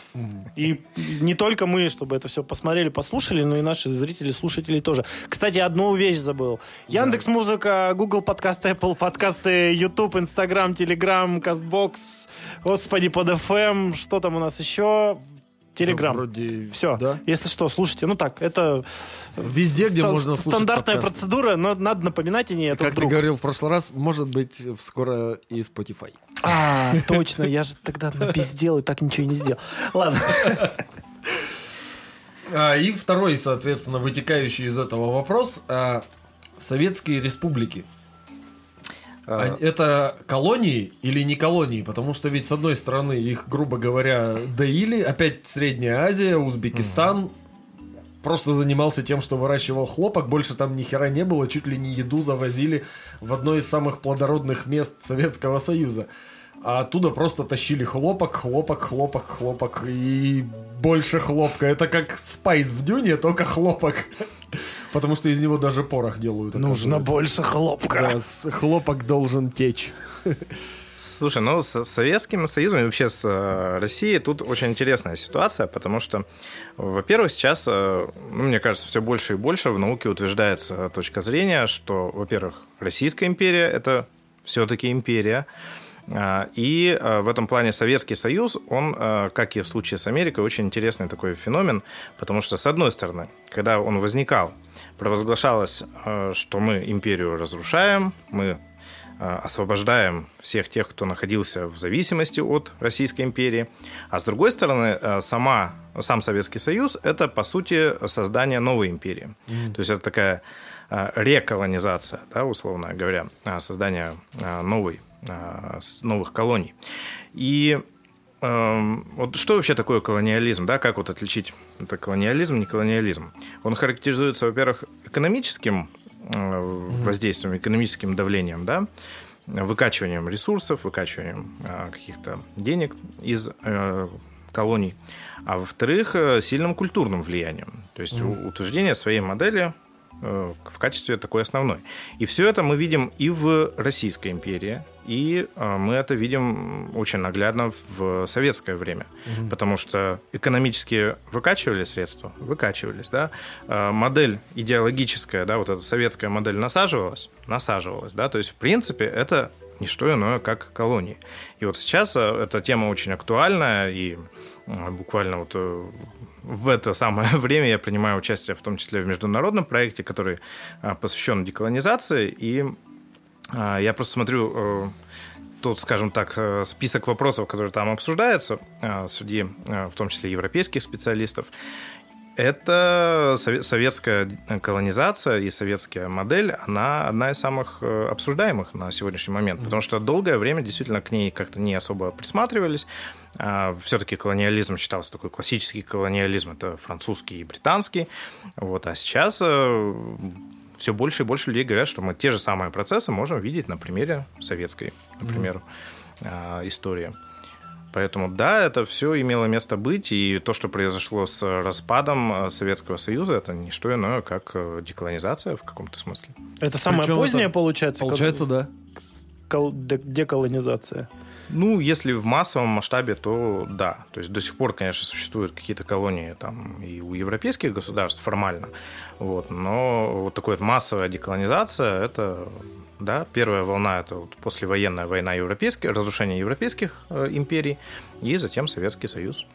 И не только мы, чтобы это все посмотрели, послушали, но и наши зрители, слушатели тоже. Кстати, одну вещь забыл. Яндекс Музыка, Google подкасты, Apple подкасты, YouTube, Instagram, Telegram, Castbox, господи, под FM, что там у нас еще? Телеграм. Вроде... Все. Да. Если что, слушайте. Ну так, это Везде, где можно слушать стандартная подкасты. процедура, но надо напоминать о ней. а Как ты вдруг. говорил в прошлый раз, может быть, скоро и Spotify. А, точно, я же тогда напиздел и так ничего и не сделал. Ладно. А, и второй, соответственно, вытекающий из этого вопрос. а, Советские республики. А, А Это колонии или не колонии? Потому что ведь, с одной стороны, их, грубо говоря, доили. Опять Средняя Азия, Узбекистан. Просто занимался тем, что выращивал хлопок. Больше там ни хера не было. Чуть ли не еду завозили в одно из самых плодородных мест Советского Союза. А оттуда просто тащили хлопок, хлопок, хлопок, хлопок и больше хлопка. Это как спайс в дюне, только хлопок. Потому что из него даже порох делают. Нужно больше хлопка. Да, хлопок должен течь. Слушай, ну с Советским Союзом и вообще с э, Россией тут очень интересная ситуация, потому что, во-первых, сейчас, э, ну, мне кажется, все больше и больше в науке утверждается точка зрения, что, во-первых, Российская империя – это все-таки империя, И э, в этом плане Советский Союз, он, э, как и в случае с Америкой, очень интересный такой феномен, потому что, с одной стороны, когда он возникал, провозглашалось, что мы империю разрушаем, мы освобождаем всех тех, кто находился в зависимости от Российской империи. А с другой стороны, сама, сам Советский Союз – это, по сути, создание новой империи. То есть это такая реколонизация, да, условно говоря, создание новой, новых колоний. И эм, вот что вообще такое колониализм, да, как вот отличить это колониализм, не колониализм? Он характеризуется, во-первых, экономическим э, воздействием, экономическим давлением, да, выкачиванием ресурсов, выкачиванием э, каких-то денег из э, колоний, а во-вторых, э, сильным культурным влиянием. То есть mm-hmm. утверждение своей модели в качестве такой основной. И все это мы видим и в Российской империи, и э, мы это видим очень наглядно в советское время, угу. потому что экономически выкачивали средства, выкачивались, да, э, модель идеологическая, да, вот эта советская модель насаживалась, насаживалась, да, то есть в принципе это не что иное, как колонии. И вот сейчас эта тема очень актуальна, и буквально вот в это самое *laughs* время я принимаю участие в том числе в международном проекте, который а, посвящен деколонизации. И а, я просто смотрю э, тот, скажем так, э, список вопросов, которые там обсуждаются а, среди, в том числе, европейских специалистов. Это советская колонизация и советская модель, она одна из самых э, обсуждаемых на сегодняшний момент, потому что долгое время действительно к ней как-то не особо присматривались. А, Все-таки колониализм считался такой классический колониализм, это французский и британский. Вот, а сейчас э, все больше и больше людей говорят, что мы те же самые процессы можем видеть на примере советской, например, mm-hmm. истории. Поэтому да, это все имело место быть, и то, что произошло с распадом э, Советского Союза, это не что иное, как э, деколонизация в каком-то смысле. Это самое Причем позднее, это... получается? Получается, как... да. Кол... Деколонизация. Ну, если в массовом масштабе, то да. То есть до сих пор, конечно, существуют какие-то колонии там и у европейских государств формально. Вот, но вот такая вот массовая деколонизация, это да, первая волна это вот послевоенная война европейских, разрушение европейских э, империй, и затем Советский Союз.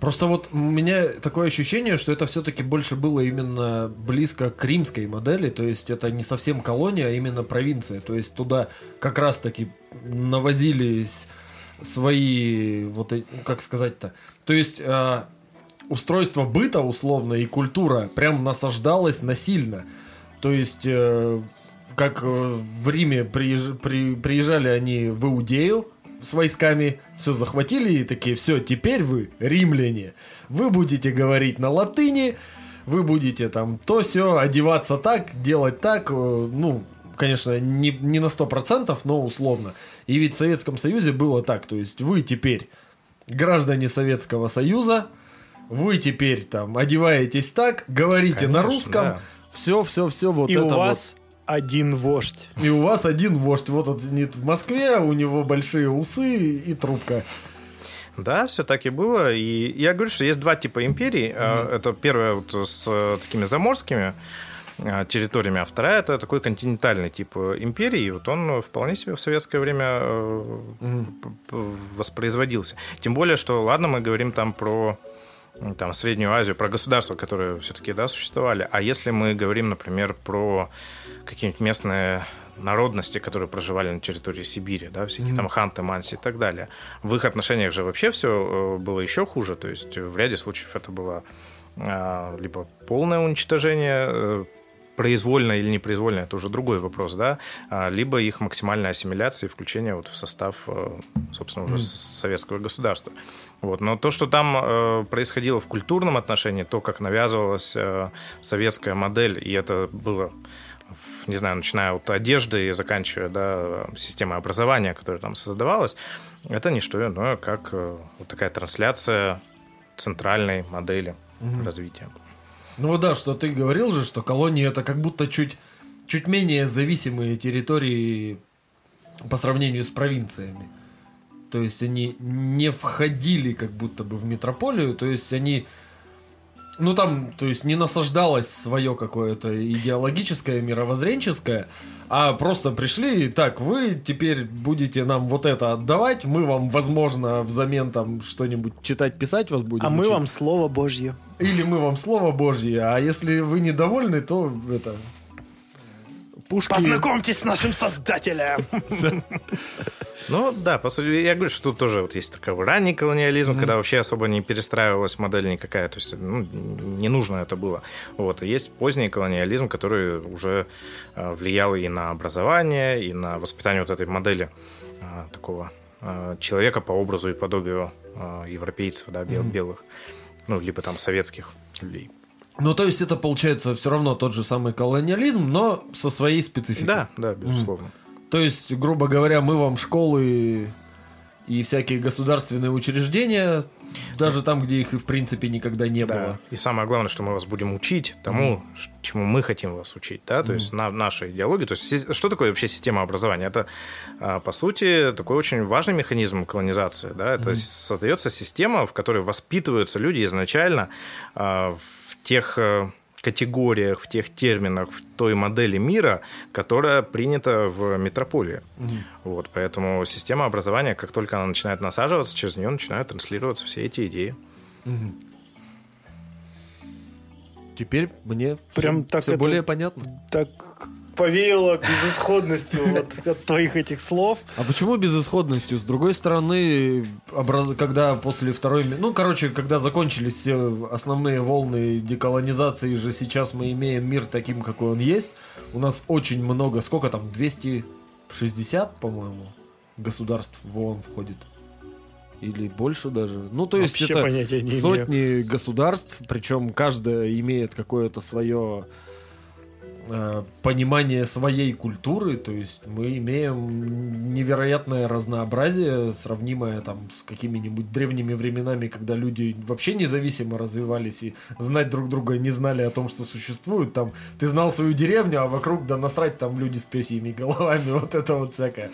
Просто вот у меня такое ощущение, что это все-таки больше было именно близко к римской модели, то есть это не совсем колония, а именно провинция. То есть туда как раз-таки навозились свои, вот эти, как сказать-то, то есть э, устройство быта условно и культура прям насаждалось насильно. То есть э, как э, в Риме приезж... при... приезжали они в Иудею с войсками, все захватили и такие, все, теперь вы римляне, вы будете говорить на латыни, вы будете там то все одеваться так, делать так, э, ну, конечно, не, не на сто процентов, но условно. И ведь в Советском Союзе было так, то есть вы теперь граждане Советского Союза, вы теперь там одеваетесь так, говорите конечно, на русском, да. все, все, все вот и это у вас вот один вождь. И у вас один вождь. Вот он сидит в Москве, у него большие усы и трубка. Да, все так и было. И я говорю, что есть два типа империй. Mm-hmm. Это первая вот с э, такими заморскими э, территориями, а вторая это такой континентальный тип империи. И вот он вполне себе в советское время mm-hmm. воспроизводился. Тем более, что, ладно, мы говорим там про там, Среднюю Азию, про государства, которые все-таки да, существовали. А если мы говорим, например, про какие-нибудь местные народности, которые проживали на территории Сибири, да, всякие mm-hmm. там ханты, манси и так далее. В их отношениях же вообще все э, было еще хуже, то есть в ряде случаев это было а, либо полное уничтожение э, произвольно или непроизвольно, это уже другой вопрос, да, а, либо их максимальная ассимиляция и включение вот в состав, э, собственно, уже mm. советского государства. Вот. Но то, что там э, происходило в культурном отношении, то, как навязывалась э, советская модель, и это было не знаю, начиная от одежды и заканчивая да, системой образования, которая там создавалась, это не что иное, как э, вот такая трансляция центральной модели угу. развития. Ну да, что ты говорил же, что колонии это как будто чуть, чуть менее зависимые территории по сравнению с провинциями. То есть они не входили как будто бы в метрополию, то есть они ну там, то есть не насаждалось свое какое-то идеологическое, мировоззренческое, а просто пришли, так, вы теперь будете нам вот это отдавать, мы вам, возможно, взамен там что-нибудь читать, писать вас будем. А учить. мы вам Слово Божье. Или мы вам Слово Божье, а если вы недовольны, то это... Пушки... Познакомьтесь с нашим Создателем! *laughs* Ну да, по сути, я говорю, что тут тоже вот есть такой ранний колониализм, mm-hmm. когда вообще особо не перестраивалась модель никакая, то есть ну, не нужно это было. Вот. И есть поздний колониализм, который уже э, влиял и на образование, и на воспитание вот этой модели э, такого э, человека по образу и подобию европейцев, да, бел- mm-hmm. белых, ну, либо там советских людей. Ну, то есть это получается все равно тот же самый колониализм, но со своей спецификой. Да, да, безусловно. Mm-hmm. То есть, грубо говоря, мы вам школы и всякие государственные учреждения, даже там, где их и в принципе никогда не Да. было. И самое главное, что мы вас будем учить тому, ш- чему мы хотим вас учить, да, то есть на, наша идеология. То есть что такое вообще система образования? Это, а, по сути, такой очень важный механизм колонизации, да. Это с- создается система, в которой воспитываются люди изначально а, в тех э, категориях, в тех терминах, в той модели мира, которая принята в метрополии. Вот, поэтому система образования, как только она начинает насаживаться, через нее начинают транслироваться все эти идеи. Теперь мне Прям всё- так всё это- более понятно. Так повеяло безысходностью *laughs* вот от твоих этих слов. А почему безысходностью? С другой стороны, образ- когда после второй... Ну, короче, когда закончились все основные волны деколонизации же, сейчас мы имеем мир таким, какой он есть. У нас очень много, сколько там, 260, по-моему, государств в ООН входит. Или больше даже. Ну, то есть Вообще это понятия не имею. сотни государств, причем каждая имеет какое-то свое понимание своей культуры, то есть мы имеем невероятное разнообразие, сравнимое там с какими-нибудь древними временами, когда люди вообще независимо развивались и знать друг друга не знали о том, что существует. Там ты знал свою деревню, а вокруг да насрать там люди с пёсьими головами, *laughs* вот это вот всякое.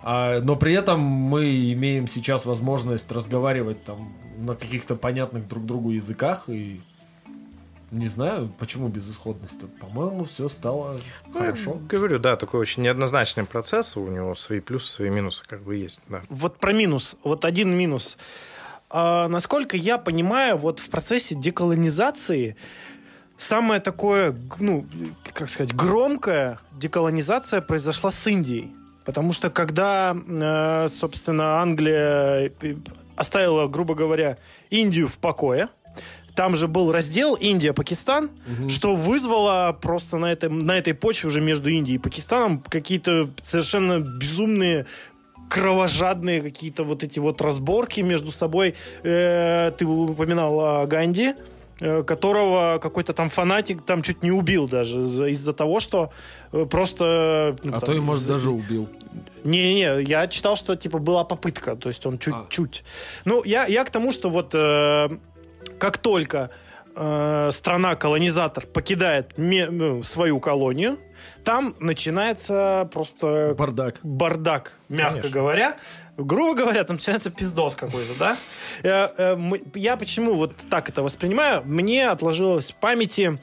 А, но при этом мы имеем сейчас возможность разговаривать там на каких-то понятных друг другу языках и не знаю, почему безысходность. По-моему, все стало Ну, хорошо. я Говорю, да, такой очень неоднозначный процесс. У него свои плюсы, свои минусы как бы есть. Да. Вот про минус. Вот один минус. А, насколько я понимаю, вот в процессе деколонизации самое такое, ну, как сказать, громкая деколонизация произошла с Индией. Потому что когда, э, собственно, Англия э, оставила, грубо говоря, Индию в покое, там же был раздел Индия-Пакистан, что вызвало просто на, этом, на этой почве уже между Индией и Пакистаном какие-то совершенно безумные кровожадные какие-то вот эти вот разборки между собой. Э, ты упоминал о Ганди, э, которого какой-то там фанатик там чуть не убил даже из- из-за того, что э, просто... ну, А там, то и, может, из- даже убил. не-не-не, я читал, что типа была попытка, то есть он чуть-чуть. Ну, я, я к тому, что вот э, как только э, страна-колонизатор покидает ну, свою колонию, там начинается просто Бардак. бардак, мягко Конечно. говоря. Грубо говоря, там начинается пиздос какой-то, да? Э, э, Я почему вот так это воспринимаю? Мне отложилось в памяти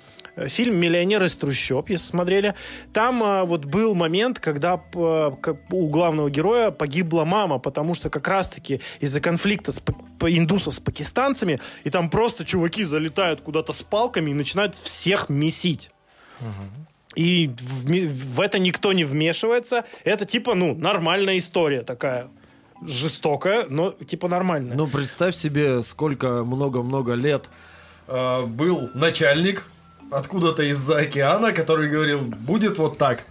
фильм «Миллионер из трущоб», если смотрели. Там э, вот был момент, когда э, у главного героя погибла мама, потому что как раз-таки из-за конфликта с индусов с пакистанцами, и там просто чуваки залетают куда-то с палками и начинают всех месить. И в, в это никто не вмешивается. Это типа, ну, нормальная история такая. Жестокая, но типа нормальная. Ну, представь себе, сколько много-много лет э, был начальник откуда-то из-за океана, который говорил, будет вот так.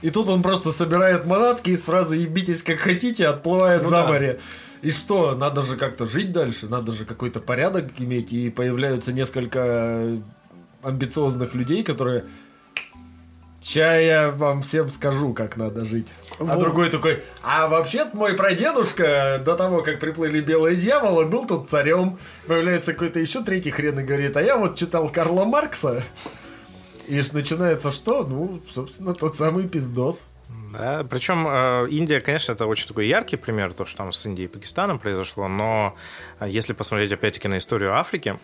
И тут он просто собирает манатки и с фразы «ебитесь как хотите» отплывает Ну за да. море. И что, надо же как-то жить дальше, надо же какой-то порядок иметь, и появляются несколько амбициозных людей, которые Ща я вам всем скажу, как надо жить. А Вот. другой такой, а вообще-то мой прадедушка до того, как приплыли белые дьяволы, был тут царем. Появляется какой-то еще третий хрен и говорит, а я вот читал Карла Маркса. И ж начинается что? Ну, собственно, тот самый пиздос. Да, причем э, Индия, конечно, это очень такой яркий пример, то, что там с Индией и Пакистаном произошло, но э, если посмотреть опять-таки на историю Африки,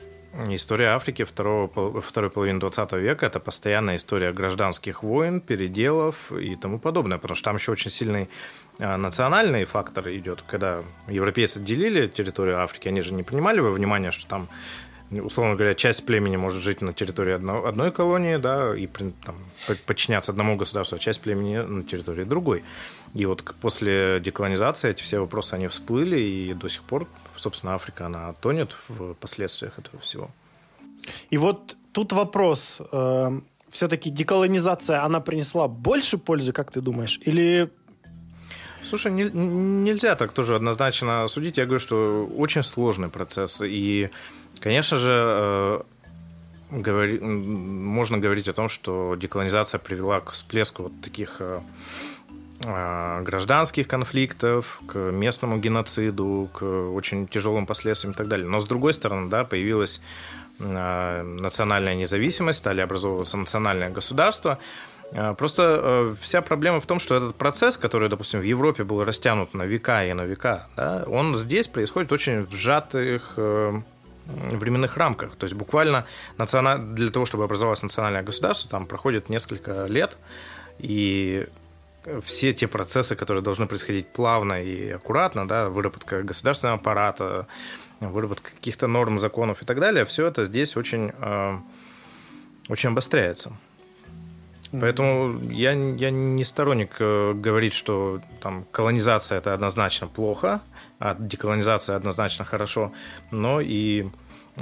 история Африки второго, второй половины 20 века это постоянная история гражданских войн, переделов и тому подобное, потому что там еще очень сильный э, национальный фактор идет, когда европейцы делили территорию Африки, они же не принимали во внимание, что там условно говоря, часть племени может жить на территории одно- одной колонии, да, и там, по- подчиняться одному государству, а часть племени на территории другой. И вот после деколонизации эти все вопросы, они всплыли, и до сих пор, собственно, Африка, она тонет в последствиях этого всего. И вот тут вопрос. все-таки деколонизация, она принесла больше пользы, как ты думаешь? Или Слушай, не- нельзя так тоже однозначно судить. Я говорю, что очень сложный процесс. И, конечно же, э, говори- можно говорить о том, что деколонизация привела к всплеску вот таких э, гражданских конфликтов, к местному геноциду, к очень тяжелым последствиям и так далее. Но с другой стороны, да, появилась а, национальная независимость, стали образовываться национальное государство. А, просто э, вся проблема в том, что этот процесс, который, допустим, в Европе был растянут на века и на века, да, он здесь происходит очень в сжатых э, временных рамках. То есть буквально для того, чтобы образовалось национальное государство, там проходит несколько лет, и все те процессы, которые должны происходить плавно и аккуратно, да, выработка государственного аппарата, выработка каких-то норм, законов и так далее, все это здесь очень, э, очень обостряется. Поэтому я, я не сторонник э, говорить, что там колонизация это однозначно плохо, а деколонизация однозначно хорошо, но и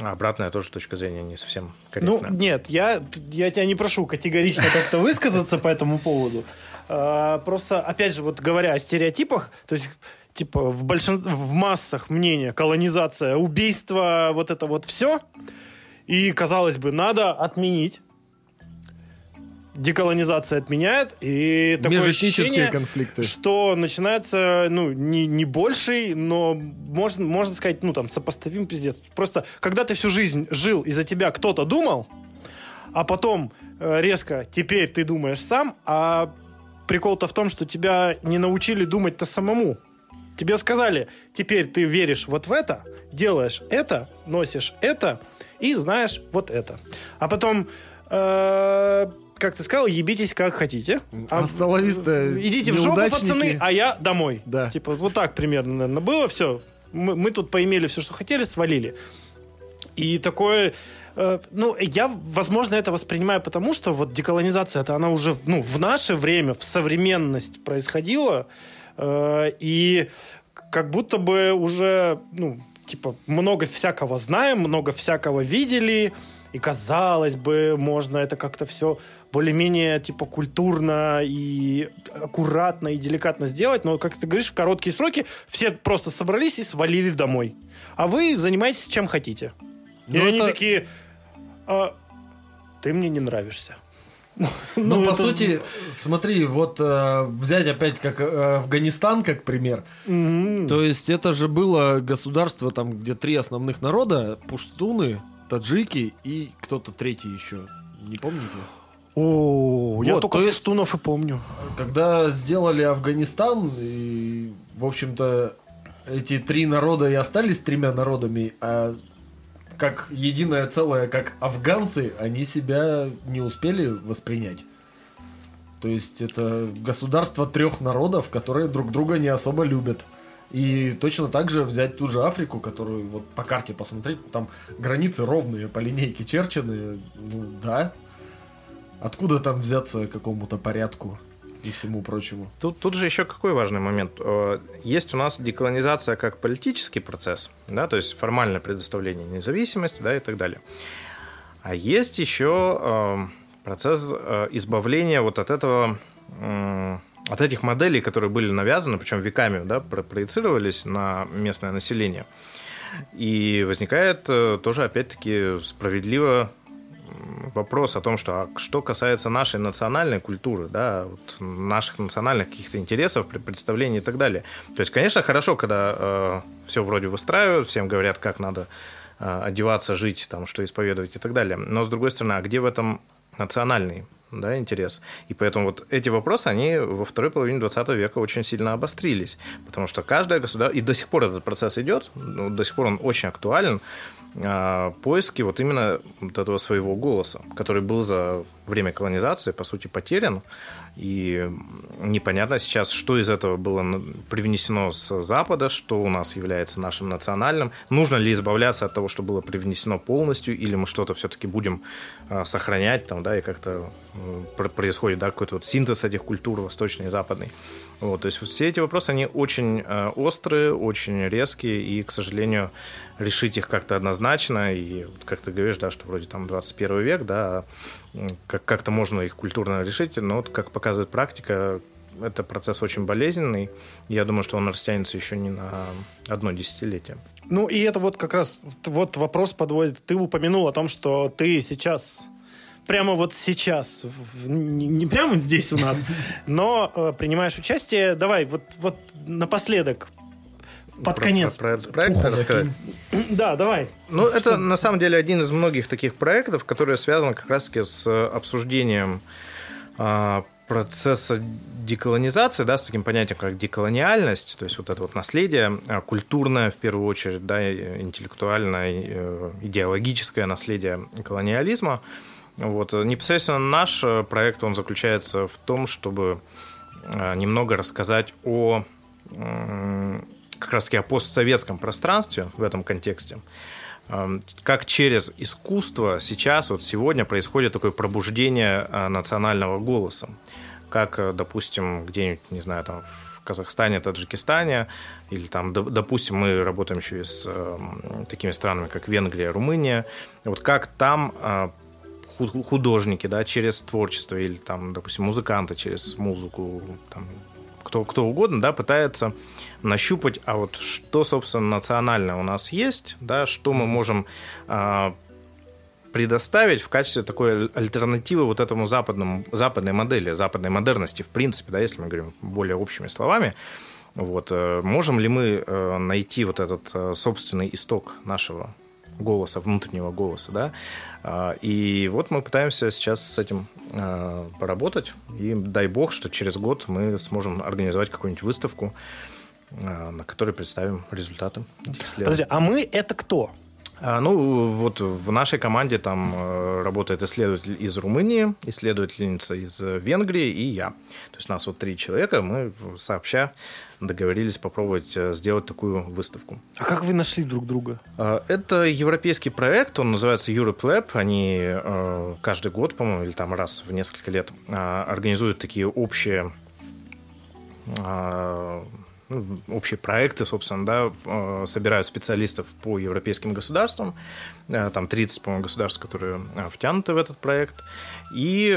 обратная тоже точка зрения не совсем корректная. Ну, нет, я, я тебя не прошу категорично как-то высказаться по этому поводу. А, просто, опять же, вот говоря о стереотипах, то есть типа в большинстве, в массах мнения колонизация, убийство, вот это вот все. И, казалось бы, надо отменить. Деколонизация отменяет, и такое ощущение, конфликты. что начинается, ну, не, не больший, но можно, можно сказать, ну, там, сопоставим пиздец. Просто, когда ты всю жизнь жил, и за тебя кто-то думал, а потом э, резко теперь ты думаешь сам, а прикол-то в том, что тебя не научили думать-то самому. Тебе сказали, теперь ты веришь вот в это, делаешь это, носишь это и знаешь вот это. А потом, э, как ты сказал, ебитесь как хотите. А, а Идите в жопу, пацаны, а я домой. Да. Типа вот так примерно, наверное, было все. Мы, мы тут поимели все, что хотели, свалили. И такое ну, я, возможно, это воспринимаю потому, что вот деколонизация, это она уже, ну, в наше время, в современность происходила, э, и как будто бы уже, ну, типа, много всякого знаем, много всякого видели, и казалось бы, можно это как-то все более-менее типа культурно и аккуратно и деликатно сделать, но, как ты говоришь, в короткие сроки все просто собрались и свалили домой. А вы занимаетесь чем хотите. И ну, они это... такие, а, ты мне не нравишься. Ну, ну по это... сути, смотри, вот э, взять опять как э, Афганистан как пример. Mm-hmm. То есть это же было государство, там, где три основных народа, пуштуны, таджики и кто-то третий еще. Не помните? О, вот, я только то есть, пуштунов и помню. Когда сделали Афганистан, и, в общем-то, эти три народа и остались тремя народами, а как единое целое, как афганцы, они себя не успели воспринять. То есть это государство трех народов, которые друг друга не особо любят. И точно так же взять ту же Африку, которую вот по карте посмотреть, там границы ровные, по линейке черчены, ну да. Откуда там взяться какому-то порядку? И всему прочему. Тут, тут же еще какой важный момент. Э, есть у нас деколонизация как политический процесс, да, то есть формальное предоставление независимости, да, и так далее. А есть еще э, процесс э, избавления вот от этого от этих моделей, которые были навязаны, причем веками, да, проецировались на местное население. И возникает тоже, опять-таки, справедливо вопрос о том, что а что касается нашей национальной культуры, да, вот наших национальных каких-то интересов, представлений и так далее. То есть, конечно, хорошо, когда э, все вроде выстраивают, всем говорят, как надо э, одеваться, жить, там, что исповедовать и так далее. Но, с другой стороны, а где в этом национальный да, интерес. И поэтому вот эти вопросы, они во второй половине 20 века очень сильно обострились, потому что каждое государство, и до сих пор этот процесс идет, ну, до сих пор он очень актуален, поиски вот именно вот этого своего голоса, который был за время колонизации, по сути, потерян. И непонятно сейчас, что из этого было привнесено с Запада, что у нас является нашим национальным. Нужно ли избавляться от того, что было привнесено полностью, или мы что-то все-таки будем а, сохранять там, да, и как-то происходит да, какой-то вот синтез этих культур, восточной и западной. Вот, то есть все эти вопросы, они очень а, острые, очень резкие, и, к сожалению, решить их как-то однозначно, и как ты говоришь, да, что вроде там 21 век, да, как- как-то можно их культурно решить, но вот как показывает практика, это процесс очень болезненный. Я думаю, что он растянется еще не на одно десятилетие. Ну, и это вот как раз вот вопрос подводит. Ты упомянул о том, что ты сейчас прямо вот сейчас, не, не прямо здесь у нас, *laughs* но э, принимаешь участие. Давай, вот, вот напоследок, под Про- конец. Про, про этот проект Пуху рассказать. Да, давай. Ну, это на самом деле один из многих таких проектов, которые связаны как раз-таки с э, обсуждением а, процесса деколонизации, да, с таким понятием, как деколониальность, то есть вот это вот наследие а, культурное, в первую очередь, да, и интеллектуальное, э, идеологическое наследие колониализма. Вот. э, Непосредственно наш э, проект, он заключается в том, чтобы э, немного рассказать о как раз таки о постсоветском пространстве в этом контексте. Эм, Как через искусство сейчас, вот сегодня происходит такое пробуждение э, национального голоса. Как, э, допустим, где-нибудь, не знаю, там в Казахстане, Таджикистане, или там, доп- допустим, мы работаем еще и с эм, такими странами, как Венгрия, Румыния. Вот как там э, ху- художники, да, через творчество, или там, допустим, музыканты через музыку, там, кто, кто угодно, да, пытается нащупать, а вот что, собственно, национальное у нас есть, да, что мы можем а, предоставить в качестве такой альтернативы вот этому западному, западной модели, западной модерности, в принципе, да, если мы говорим более общими словами, вот, э, можем ли мы э, найти вот этот э, собственный исток нашего голоса, внутреннего голоса, да, А, и вот мы пытаемся сейчас с этим э, поработать, и дай бог, что через год мы сможем организовать какую-нибудь выставку, э, на которой представим результаты. Подожди, а мы это кто? А, Ну, вот в нашей команде там э, работает исследователь из Румынии, исследовательница из э, Венгрии и я. То есть нас вот три человека, мы сообща договорились попробовать э, сделать такую выставку. А как вы нашли друг друга? А, Это европейский проект, он называется Europe Lab. Они каждый год, по-моему, или там раз в несколько лет а, организуют такие общие ну, общие проекты, собственно, да, э, собирают специалистов по европейским государствам, Э, там 30, по-моему, государств, которые э, втянуты в этот проект, и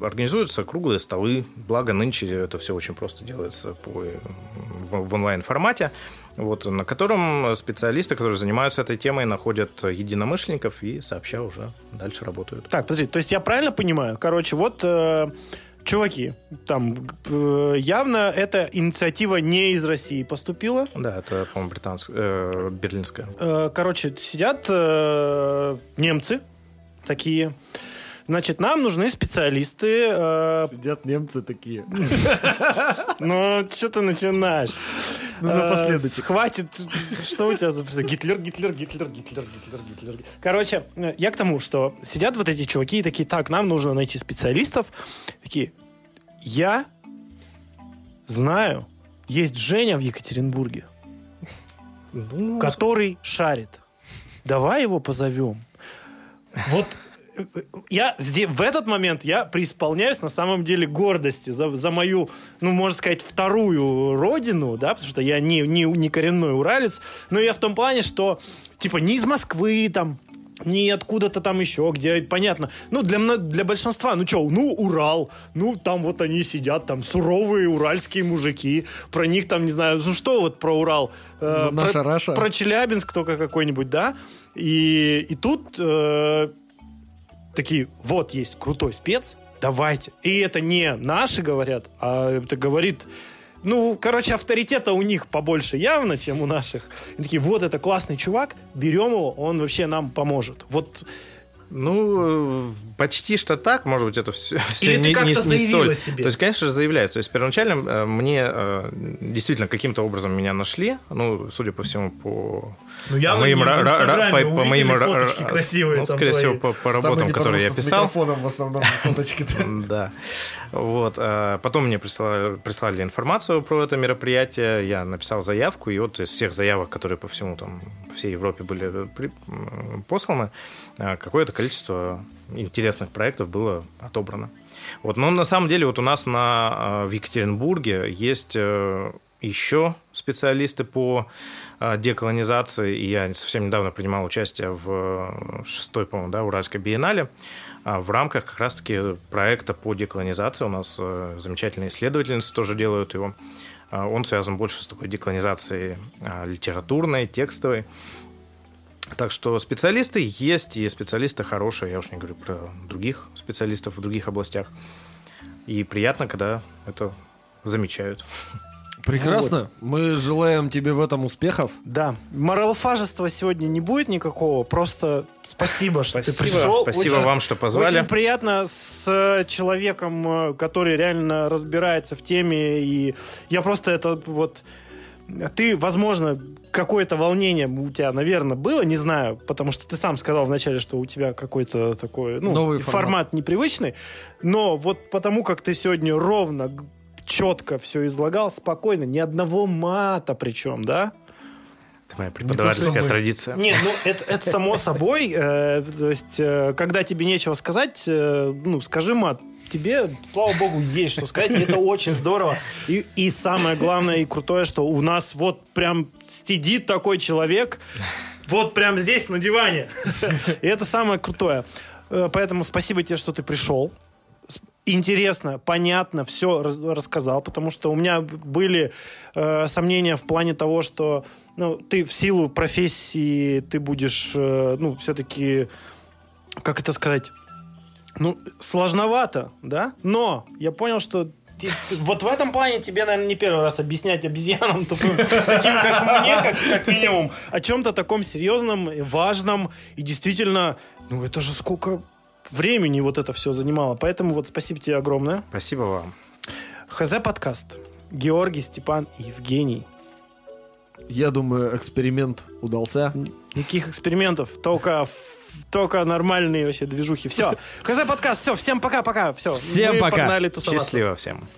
организуются круглые столы, благо нынче это все очень просто делается по, в, в онлайн-формате, вот, на котором специалисты, которые занимаются этой темой, находят единомышленников и сообща уже дальше работают. Так, подожди, то есть я правильно понимаю? Короче, вот э, чуваки, там э, явно эта инициатива не из России поступила. Да, это, по-моему, британская, э, берлинская. Э, короче, сидят э, немцы такие. Значит, нам нужны специалисты. э, Сидят немцы такие. ну, что ты начинаешь? Ну, Э, напоследочек. Хватит. Что у тебя за... Гитлер, Гитлер, Гитлер, Гитлер, Гитлер, Гитлер. Короче, э, я к тому, что сидят вот эти чуваки и такие, так, нам нужно найти специалистов. Такие, я знаю, есть Женя в Екатеринбурге, Ну, который шарит. Давай его позовем. Вот я в этот момент я преисполняюсь на самом деле гордостью за, за мою, ну, можно сказать, вторую родину, да, потому что я не, не, не коренной уралец, но я в том плане, что, типа, не из Москвы, там, не откуда-то там еще, где, понятно, ну, для, для большинства, ну, что, ну, Урал, ну, там вот они сидят, там, суровые уральские мужики, про них там, не знаю, ну, что вот про Урал? Э, Ну, наша про- Раша. Про Челябинск только какой-нибудь, да? И, и тут э, такие, вот есть крутой спец, давайте. И это не наши говорят, а это говорит, ну, короче, авторитета у них побольше явно, чем у наших. И такие, вот это классный чувак, берем его, он вообще нам поможет. Вот Ну, э, почти что так, может быть, это все, Или ты не, как-то не- не столь. себе? То есть, конечно же, заявляют. То есть, первоначально э, мне э, действительно каким-то образом меня нашли, ну, судя по всему, по Ну, по явно моим ра- ра- по- по моим ра- фоточки ра- красивые ну, там скорее твои. всего, по, по работам, которые я С писал. микрофоном в основном *laughs* фоточки. Да. Вот. э, Потом мне прислали, прислали информацию про это мероприятие. Я написал заявку, и вот из всех заявок, которые по всему там, по всей Европе были э, посланы, э, какое-то количество интересных проектов было отобрано. Вот. Но на самом деле вот у нас на, в Екатеринбурге есть еще специалисты по деколонизации, и я совсем недавно принимал участие в э, шестой, по-моему, да, Уральской биеннале, а в рамках как раз-таки проекта по деколонизации. У нас э, замечательные исследовательницы тоже делают его. А Он связан больше с такой деколонизацией а, литературной, текстовой. Так что специалисты есть, и специалисты хорошие. Я уж не говорю про других специалистов в других областях. И приятно, когда это замечают. *laughs* Прекрасно. Мы желаем тебе в этом успехов. Да. Моралфажества сегодня не будет никакого. Просто спасибо, что ты пришел. Спасибо Очень- вам, что позвали. Очень приятно с э, человеком, э, который реально разбирается в теме. И я просто это вот... Ты, возможно, какое-то волнение у тебя, наверное, было, не знаю, потому что ты сам сказал вначале, что у тебя какой-то такой ну, Новый формат. формат. непривычный. Но вот потому как ты сегодня ровно, четко все излагал, спокойно, ни одного мата причем, да? Это моя преподавательская мы. традиция. Нет, ну это, это само собой. э, то есть, э, когда тебе нечего сказать, э, ну, скажи мат. Тебе, слава богу, есть что сказать. и Это очень здорово. И, и самое главное и крутое, что у нас вот прям сидит такой человек, вот прям здесь, на диване. И это самое крутое. Э, Поэтому спасибо тебе, что ты пришел. Интересно, понятно, все рассказал, потому что у меня были э, сомнения в плане того, что ну, ты в силу профессии ты будешь, э, ну, все-таки, как это сказать, ну, сложновато, да? Но я понял, что вот в этом плане тебе, наверное, не первый раз объяснять обезьянам таким, как мне, как, как минимум, о чем-то таком серьезном, важном, и действительно, ну, это же сколько времени вот это все занимало. Поэтому вот спасибо тебе огромное. Спасибо вам. ХЗ подкаст. Георгий, Степан и Евгений. Я думаю, эксперимент удался. Никаких экспериментов, только, только нормальные вообще движухи. Все. *laughs* ХЗ подкаст, все, всем пока-пока. Все. Всем Мы пока. Погнали тусоваться. Счастливо всем.